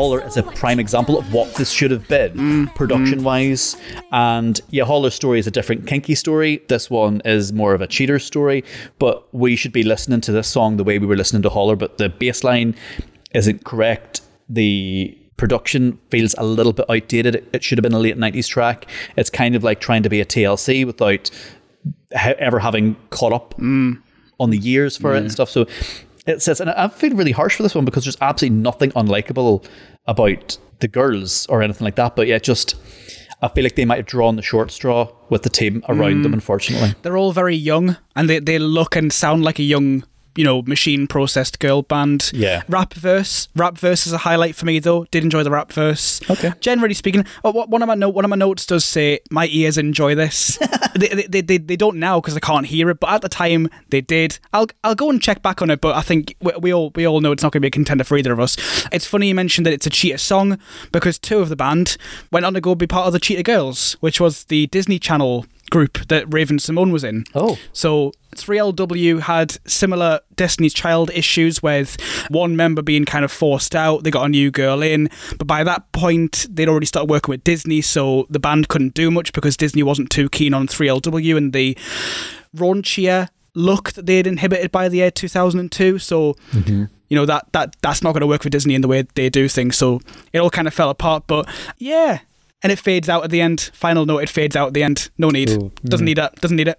Holler is a prime example of what this should have been, mm. mm. production wise. And yeah, Holler's story is a different kinky story. This one is more of a cheater story. But we should be listening to this song the way we were listening to Holler, but the bass line isn't correct. The production feels a little bit outdated. It- should have been a late 90s track. It's kind of like trying to be a TLC without ever having caught up mm. on the years for it and stuff. So it says, and I feel really harsh for this one because there's absolutely nothing unlikable about the girls or anything like that. But yeah, just I feel like they might have drawn the short straw with the team around them, mm. unfortunately. They're all very young, and they they look and sound like a young. You know, machine processed girl band. Yeah. Rap verse. Rap verse is a highlight for me, though. Did enjoy the rap verse. Okay. Generally speaking, oh, what- one of my note, one of my notes does say my ears enjoy this. <laughs> they, they, they, they don't now because I can't hear it, but at the time they did. I'll I'll go and check back on it, but I think we, we all we all know it's not going to be a contender for either of us. It's funny you mentioned that it's a cheetah song because two of the band went on to go be part of the Cheetah Girls, which was the Disney Channel group that Raven-Symoné was in. Oh. So 3LW had similar Destiny's Child issues with one member being kind of forced out. They got a new girl in, but by that point they'd already started working with Disney, so the band couldn't do much because Disney wasn't too keen on 3LW and the raunchier look that they'd inhibited by the year 2002. So mm-hmm. you know that that that's not going to work for Disney in the way they do things. So it all kind of fell apart. But yeah. And it fades out at the end. Final note, it fades out at the end. No need. Doesn't need it. Doesn't need it.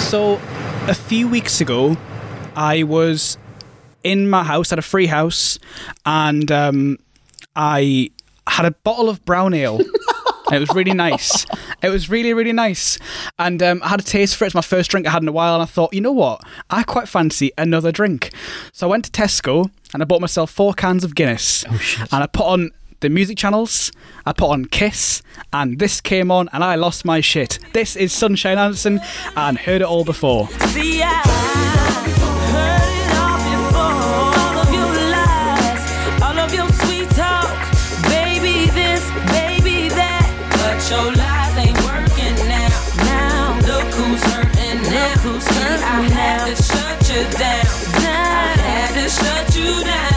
So, a few weeks ago, I was in my house at a free house, and um, I had a bottle of brown ale. <laughs> And it was really nice. It was really, really nice. And um, I had a taste for it. It's my first drink I had in a while. And I thought, you know what? I quite fancy another drink. So I went to Tesco and I bought myself four cans of Guinness. Oh, shit. And I put on the music channels. I put on Kiss. And this came on and I lost my shit. This is Sunshine Anderson and heard it all before. See, I had to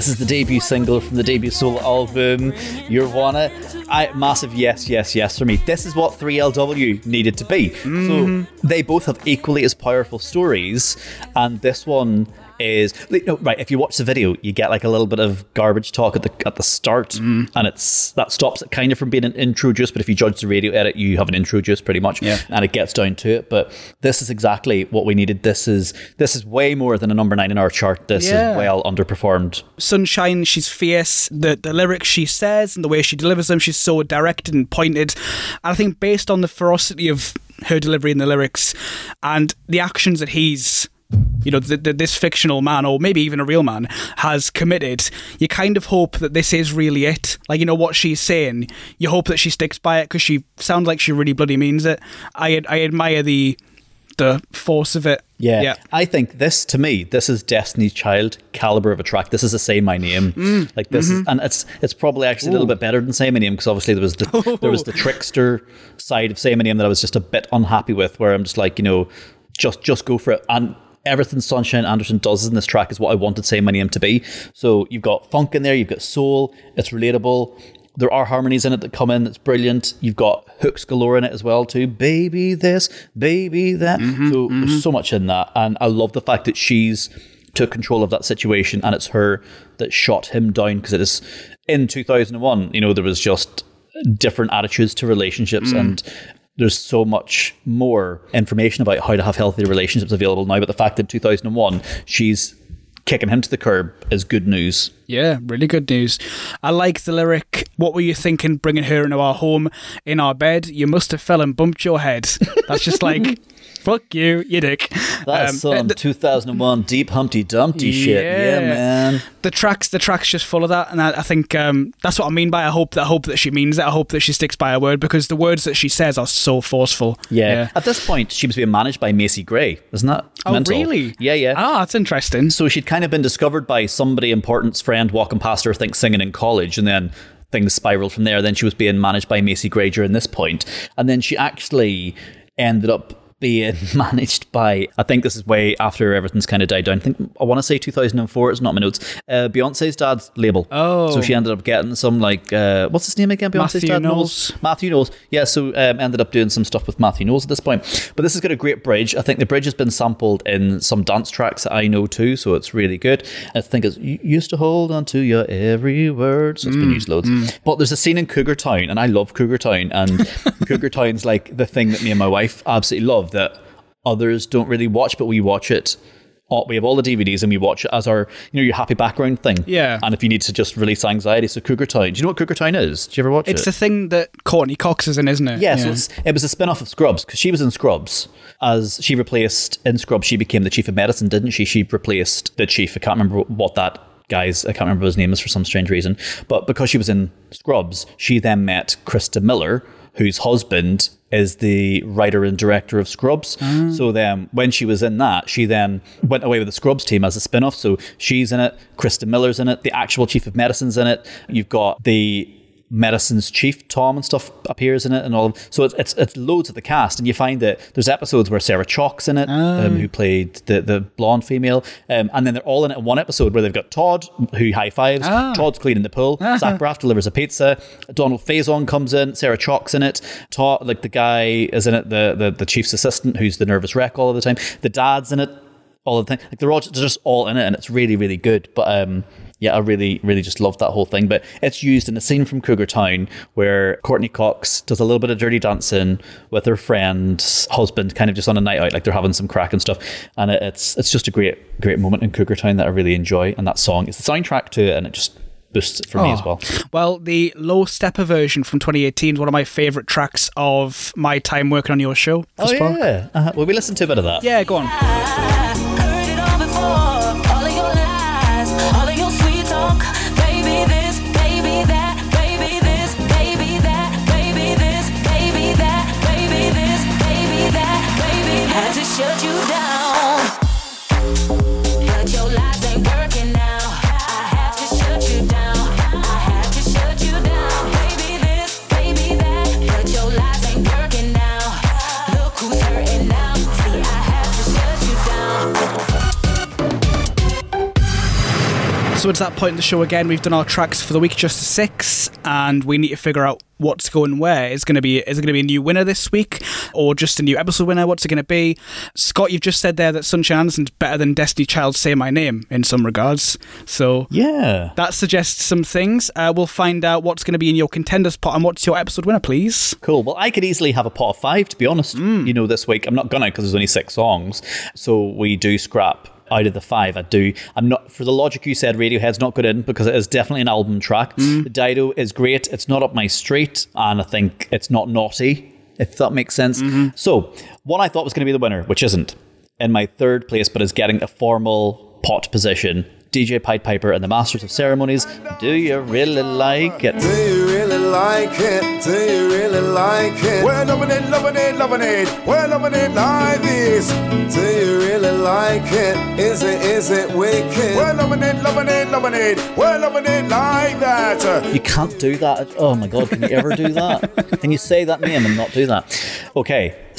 This is the debut single from the debut solo album, Your Woman. I massive yes, yes, yes for me. This is what 3LW needed to be. So mm-hmm. they both have equally as powerful stories, and this one is no, right. If you watch the video, you get like a little bit of garbage talk at the at the start, mm. and it's that stops it kind of from being an intro juice. But if you judge the radio edit, you have an intro juice pretty much, Yeah. and it gets down to it. But this is exactly what we needed. This is this is way more than a number nine in our chart. This Yeah. is well underperformed. Sunshine, she's fierce. The the lyrics she says and the way she delivers them, she's so directed and pointed. And I think based on the ferocity of her delivery in the lyrics and the actions that he's you know, th th this fictional man, or maybe even a real man, has committed, you kind of hope that this is really it. Like, you know, what she's saying, you hope that she sticks by it because she sounds like she really bloody means it. I ad- I admire the the force of it. Yeah. Yeah. I think this to me, this is Destiny's Child caliber of a track. This is a Say My Name. Mm. Like this Mm-hmm. is, and it's it's probably actually a little bit better than Say My Name because obviously there was the <laughs> there was the trickster side of Say My Name that I was just a bit unhappy with, where I'm just like, you know, just just go for it. And everything Sunshine Anderson does in this track is what I wanted Say My Name to be. So you've got funk in there, you've got soul, it's relatable. There are harmonies in it that come in that's brilliant. You've got hooks galore in it as well too. Baby this, baby that. Mm-hmm, so there's mm-hmm. so much in that, and I love the fact that she's took control of that situation, and it's her that shot him down because it is in 2001. You know there was just different attitudes to relationships mm. and. There's so much more information about how to have healthy relationships available now, but the fact that in 2001 she's kicking him to the curb is good news. Yeah, really good news. I like the lyric, What were you thinking bringing her into our home, in our bed? You must have fell and bumped your head. That's just like, <laughs> fuck you, you dick. That's Um, some the, 2001 deep Humpty Dumpty shit. Yeah, Yeah. man. the tracks, the tracks just full of that, and I, I think um, that's what I mean by I hope that I hope that she means it. I hope that she sticks by her word because the words that she says are so forceful. Yeah. At this point, she was being managed by Macy Gray, isn't that? Oh, mental? really? Yeah, yeah. Ah, that's interesting. So she'd kind of been discovered by somebody important's friend walking past her, I think singing in college, and then things spiraled from there. Then she was being managed by Macy Gray during this point, and then she actually ended up being <laughs> managed by I think this is way after everything's kind of died down. I think I want to say 2004. It's not my notes. Uh, Beyonce's dad's label. Oh. so she ended up getting some like uh, what's his name again? Beyonce's Matthew dad Knowles. Mathew Knowles. Yeah, so um, ended up doing some stuff with Mathew Knowles at this point. But this has got a great bridge. I think the bridge has been sampled in some dance tracks that I know too, so it's really good. I think it's used to hold on to your every word, so it's been used loads. But there's a scene in Cougar Town, and I love Cougar Town, and <laughs> Cougar Town's like the thing that me and my wife absolutely love that others don't really watch, but we watch it. all- We have all the DVDs and we watch it as our, you know, your happy background thing. Yeah. And if you need to just release anxiety, so Cougar Town. Do you know what Cougar Town is? Do you ever watch it? It's the thing that Courteney Cox is in, isn't it? Yeah, so it's, it was a spin off of Scrubs because she was in Scrubs. As she replaced in Scrubs, she became the chief of medicine, didn't she? She replaced the chief. I can't remember what that guy's, I can't remember his name is for some strange reason. But because she was in Scrubs, she then met Christa Miller, whose husband is the writer and director of Scrubs. Mm. So then when she was in that, she then went away with the Scrubs team as a spin-off. So she's in it, Kristen Miller's in it, the actual chief of medicine's in it. You've got the medicine's chief Tom and stuff appears in it and all. So it's, it's it's loads of the cast, and you find that there's episodes where Sarah Chalke's in it, um, who played the the blonde female, um, and then they're all in it in one episode where they've got Todd who high fives, Todd's cleaning the pool, <laughs> Zach Braff delivers a pizza, Donald Faison comes in, Sarah Chalke's in it, Todd like the guy is in it, the the the chief's assistant who's the nervous wreck all of the time, the dad's in it all of the time. Like they're all they're just all in it, and it's really really good. But um, yeah, I really really just loved that whole thing. But it's used in a scene from Cougar Town where Courteney Cox does a little bit of dirty dancing with her friend's husband, kind of just on a night out, like they're having some crack and stuff. And it's it's just a great great moment in Cougar Town that I really enjoy. And that song is the soundtrack to it, and it just boosts it for me as well. Well, the Low Steppa version from 2018 is one of my favourite tracks of my time working on your show. Oh Spark. yeah, uh-huh. well we listen to a bit of that. Yeah, go on. So it's that point in the show again. We've done our tracks for the week, just six, and we need to figure out what's going where. Is going to be is it going to be a new winner this week, or just a new episode winner? What's it going to be? Scott, you've just said there that Sunshine Anderson's better than Destiny Child Say My Name in some regards. So Yeah. that suggests some things. Uh, we'll find out what's going to be in your contenders pot and what's your episode winner, please. Cool. Well, I could easily have a pot of five, to be honest. You know, this week I'm not gonna because there's only six songs, so we do scrap out of the five. I do. I'm not for the logic you said. Radiohead's not good in because it is definitely an album track. Mm. The Dido is great. It's not up my street, and I think it's not naughty. If that makes sense. Mm-hmm. So, one I thought was going to be the winner, which isn't, in my third place, but is getting a formal pot position. DJ Pied Piper and the Masters of Ceremonies. Do you really like it? Do you really like it? Do you really like it? We're loving it, loving it, loving it. We're loving it like this. Do you really like it? Is it, is it wicked? We're loving it, loving it, loving it. We're loving it like that. You can't do that. Oh my god, can you ever do that? <laughs> Can you say that name and not do that? Okay,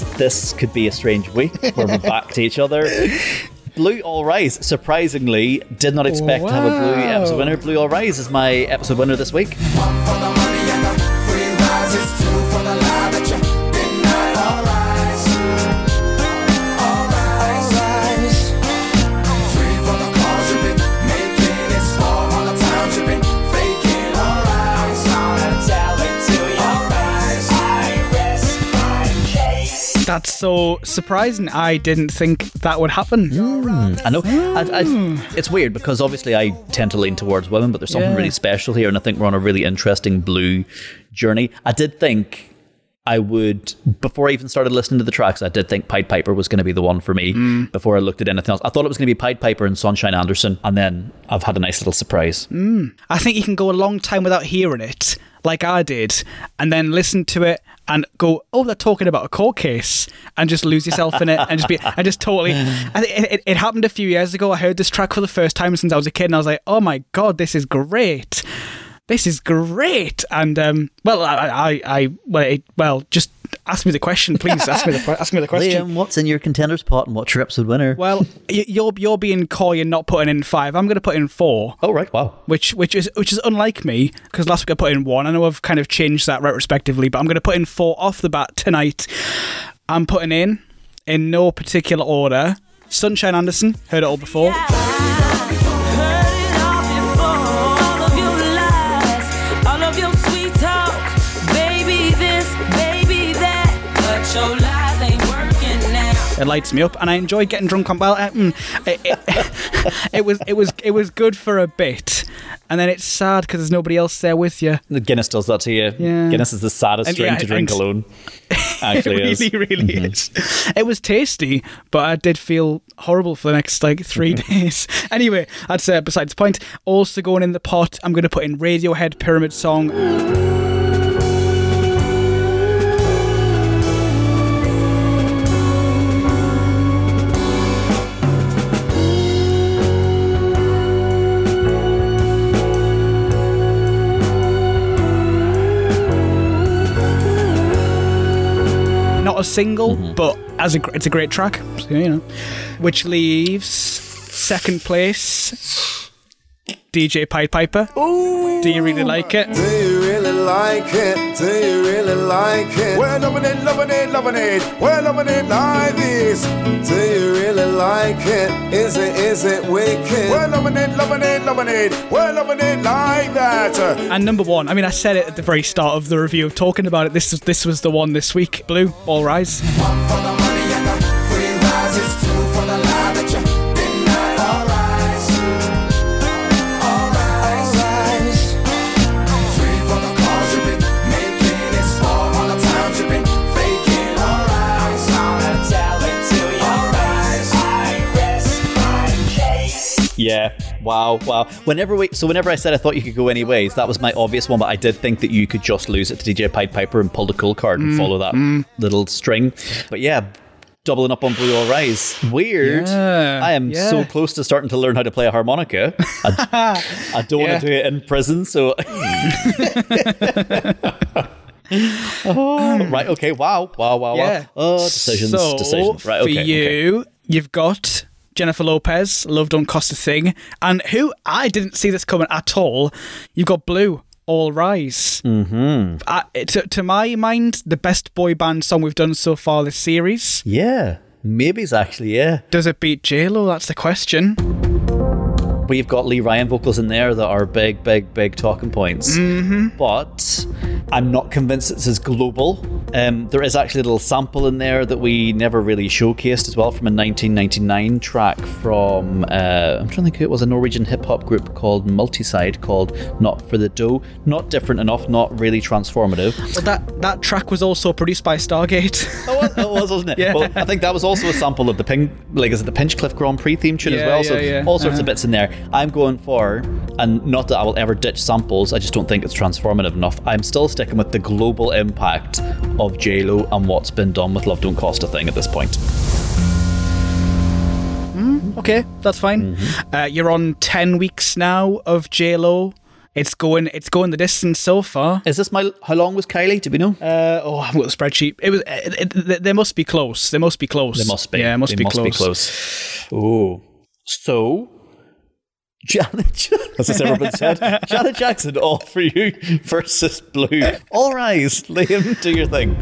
And this could be a strange week where we're back to each other. Blue All Rise, surprisingly, did not expect to have a Blue Wow. episode winner. Blue All Rise is my episode winner this week. That's so surprising. I didn't think that would happen. Mm, I know. I, I, hmm. it's weird because obviously I tend to lean towards women, but there's something Yeah. really special here, and I think we're on a really interesting blue journey. I did think I would, before I even started listening to the tracks, I did think Pied Piper was going to be the one for me Mm. before I looked at anything else. I thought it was going to be Pied Piper and Sunshine Anderson, and then I've had a nice little surprise. I think you can go a long time without hearing it, like I did, and then listen to it and go, "Oh, they're talking about a court case," and just lose yourself in it, and just be, and just totally. It, it, it happened a few years ago. I heard this track for the first time since I was a kid, and I was like, "Oh my god, this is great." This is great, and um, well, I, I, I well, it, well, just ask me the question, please. ask me the, ask me the question. Liam, what's in your contenders pot, and what's your episode winner? Well, you're you're being coy and not putting in five. I'm going to put in four oh right, wow. which which is which is unlike me because last week I put in one. I know I've kind of changed that retrospectively, but I'm going to put in four off the bat tonight. I'm putting in in no particular order. Sunshine Anderson, heard it all before. It lights me up, and I enjoy getting drunk on. Well, uh, mm, it, it, <laughs> it was it was it was good for a bit, and then it's sad because there's nobody else there with you. The Guinness does that to you. Yeah. Guinness is the saddest And drink yeah, to drink alone. <laughs> Actually, it is. Mm-hmm. really, really is. It was tasty, but I did feel horrible for the next like three days. <laughs> Anyway, I'd say besides the point. Also going in the pot, I'm going to put in Radiohead Pyramid Song. Not a single, Mm-hmm. but as a it's a great track. So, you know, which leaves second place. DJ Pied Piper. Do you really like it? Do you really like it? Do you really like it? We're loving it, loving it, loving it. We're loving it like this. Do you really like it? Is it, is it wicked? We're loving it, loving it, loving it. We're loving it like that. And number one, I mean, I said it at the very start of the review of talking about it. This is this was the one this week. Blue, All Rise. Yeah, Wow, wow. Whenever we, so whenever I said I thought you could go any ways, that was my obvious one. But I did think that you could just lose it to DJ Pied Piper and pull the cool card and mm, follow that mm. little string. But yeah, doubling up on Blue All Rise. Weird. Yeah, I am so close to starting to learn how to play a harmonica. I, I don't <laughs> Yeah. want to do it in prison, so. <laughs> Hmm. oh, right. Okay. Wow. Wow. Wow. Yeah. Wow. Oh, decisions. So, decisions. Right. for Okay. okay. you, you've got Jennifer Lopez, Love Don't Cost a Thing, and who I didn't see this coming at all. You've got Blue, All Rise. Mm-hmm. Uh, to, to my mind, the best boy band song we've done so far this series. Yeah. Maybe it's actually yeah. Does it beat J Lo? That's the question. We've got Lee Ryan vocals in there that are big, big, big talking points. Mm-hmm. But I'm not convinced it's as global. Um, there is actually a little sample in there that we never really showcased as well from a 1999 track from, uh, I'm trying to think who it was, a Norwegian hip hop group called Multicyde called Not for the Dough. Not different enough, not really transformative. But that that track was also produced by Stargate. Oh, it was, wasn't it? <laughs> Yeah. Well, I think that was also a sample of the Ping, like, is it the Pinchcliffe Grand Prix theme tune as Yeah, well? so yeah, yeah. all sorts Uh-huh. of bits in there. I'm going for, and not that I will ever ditch samples, I just don't think it's transformative enough. I'm still sticking with the global impact of JLo and what's been done with Love Don't Cost a Thing at this point. okay, that's fine. Uh, you're on ten weeks now of J Lo. It's going it's going the distance so far. Is this my, how long was Kylie? Do we know? Uh, oh, I've got the spreadsheet. It was. It, it, they must be close. They must be close. They must be. Yeah, it must be must close. be close. Oh. So, Janet, as has ever been said, Janet Jackson, all for you versus Blue. All rise, Liam, do your thing.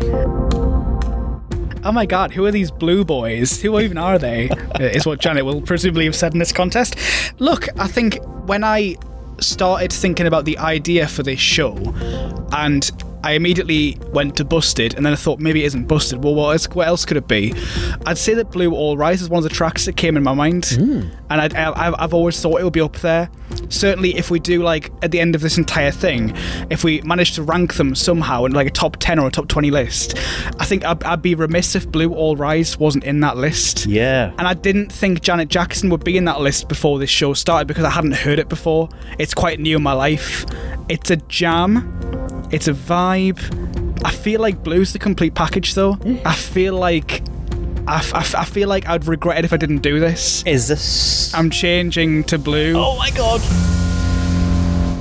Oh my god, who are these blue boys? Who even are they? <laughs> Uh, is what Janet will presumably have said in this contest. Look, I think when I started thinking about the idea for this show, and I immediately went to Busted, and then I thought maybe it isn't Busted. Well, what else, what else could it be? I'd say that Blue All Rise is one of the tracks that came in my mind, hmm. and I'd, I, I've always thought it would be up there. Certainly, if we do like at the end of this entire thing, if we manage to rank them somehow in like a top ten or a top twenty list, I think I'd, I'd be remiss if Blue All Rise wasn't in that list. Yeah. And I didn't think Janet Jackson would be in that list before this show started because I hadn't heard it before. It's quite new in my life. It's a jam. It's a vibe. I feel like Blue's the complete package though. Mm. I feel like I, f- I f- I feel like I'd regret it if I didn't do this. Is this. I'm changing to blue. oh my god.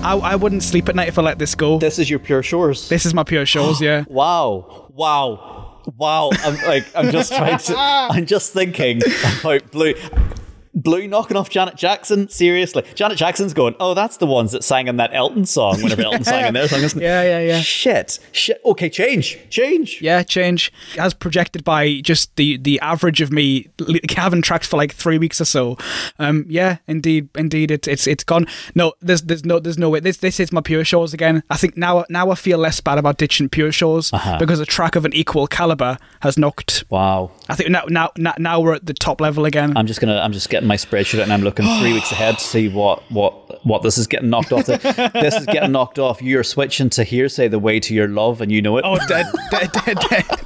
I, I wouldn't sleep at night if I let this go. This is your pure shores. This is my pure shores, <gasps> yeah. Wow. Wow. Wow. I'm like, I'm just trying to. <laughs> I'm just thinking about Blue. Blue knocking off Janet Jackson? Seriously. Janet Jackson's going, oh, that's the ones that sang in that Elton song whenever <laughs> Elton sang in their song, isn't it? Yeah, yeah, yeah. Shit. Shit. Okay, change. Change. Yeah, change as projected by just the the average of me <laughs> having tracks for like three weeks or so. Um, yeah, indeed, indeed, it's it's it's gone. No, there's there's no there's no way. This this is my pure shores again. I think now now I feel less bad about ditching pure shores because a track of an equal caliber has knocked. Wow. I think now now now, now we're at the top level again. I'm just gonna. I'm just getting my spreadsheet out and I'm looking three weeks <gasps> ahead to see what what what this is getting knocked off. The, this is getting knocked off. You're switching to Hear'Say the way to your love, and you know it. Oh, de- de-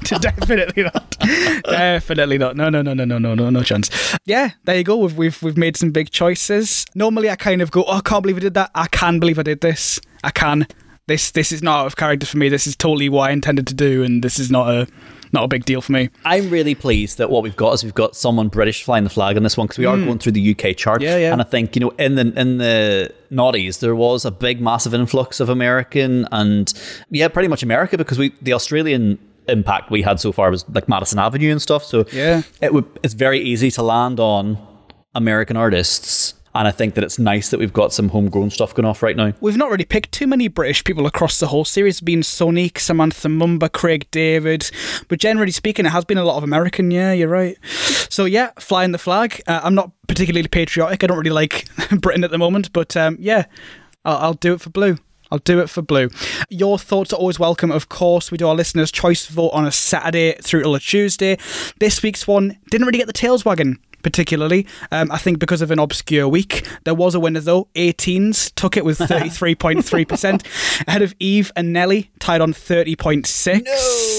de- definitely not. definitely not. No, no, no, no, no, no, no, no chance. Yeah, there you go. We've we've we've made some big choices. Normally, I kind of go, "Oh, I can't believe I did that." I can believe I did this. I can. This this is not out of character for me. This is totally what I intended to do, and this is not a not a big deal for me. I'm really pleased that what we've got is we've got someone British flying the flag on this one because we are hmm. going through the UK chart. Yeah, yeah. And I think you know in the in the noughties there was a big massive influx of American and yeah, pretty much America because we the Australian impact we had so far was like Madison Avenue and stuff. So Yeah. it would it's very easy to land on American artists. And I think that it's nice that we've got some homegrown stuff going off right now. We've not really picked too many British people across the whole series. Been Sonique, Samantha Mumba, Craig David, but generally speaking, it has been a lot of American. Yeah, you're right. So yeah, flying the flag. Uh, I'm not particularly patriotic. I don't really like <laughs> Britain at the moment, but um, yeah, I'll, I'll do it for blue. I'll do it for blue. Your thoughts are always welcome, of course. We do our listeners' choice vote on a Saturday through till a Tuesday. This week's one didn't really get the tails wagging. Particularly. Um, I think because of an obscure week. There was a winner though. 18s took it with <laughs> 33.3%, ahead of Eve and Nelly, tied on 30.6.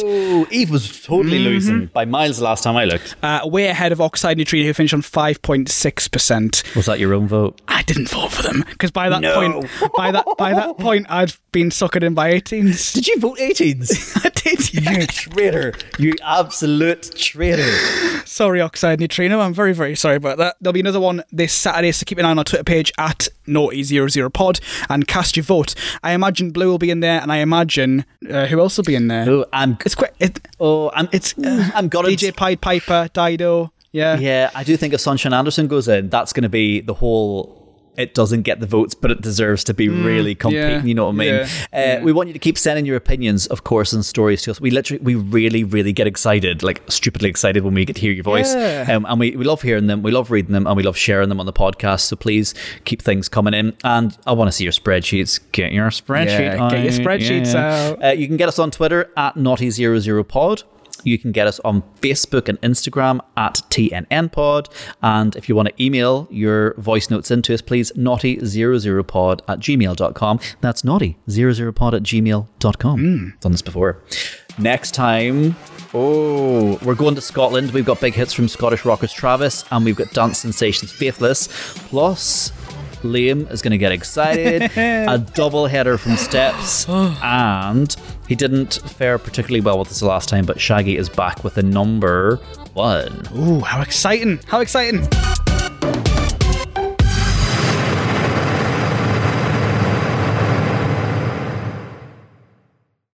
Oh, Eve was totally losing by miles the last time I looked. Uh, way ahead of Oxide Neutrino, who finished on 5.6%. Was that your own vote? I didn't vote for them because by that No. point, by that by that <laughs> point, I'd been suckered in by 18s. Did you vote 18s? <laughs> I did. yeah. you traitor. You absolute traitor. Sorry, Oxide Neutrino. I'm very, very sorry about that. There'll be another one this Saturday, so keep an eye on our Twitter page at Naughty00pod and cast your vote. I imagine Blue will be in there, and I imagine uh, who else will be in there? Oh, I'm. It's quite. It, Oh, I'm. it's uh, I'm gonna. DJ Pied Piper, Dido. Yeah. Yeah, I do think if Sunshine Anderson goes in, that's going to be the whole. It doesn't get the votes, but it deserves to be really competing. yeah, You know what I mean? yeah, uh, yeah. We want you to keep sending your opinions, of course, and stories to us. We literally, we really, really get excited, like stupidly excited when we get to hear your voice. Um, and we, we love hearing them, we love reading them, and we love sharing them on the podcast. So please keep things coming in. And I want to see your spreadsheets. Get your spreadsheet. Get your spreadsheets out. Uh, you can get us on Twitter at naughty00pod. You can get us on Facebook and Instagram at TNNpod. And if you want to email your voice notes into us, please naughty00pod at gmail.com. That's naughty00pod at gmail.com. Hmm. Done this before. Next time, oh, we're going to Scotland. We've got big hits from Scottish rockers Travis, and we've got dance sensations Faithless. Plus, Liam is going to get excited. <laughs> a double header from Steps. <gasps> and he didn't fare particularly well with us the last time, but Shaggy is back with a number one. Ooh, how exciting! How exciting!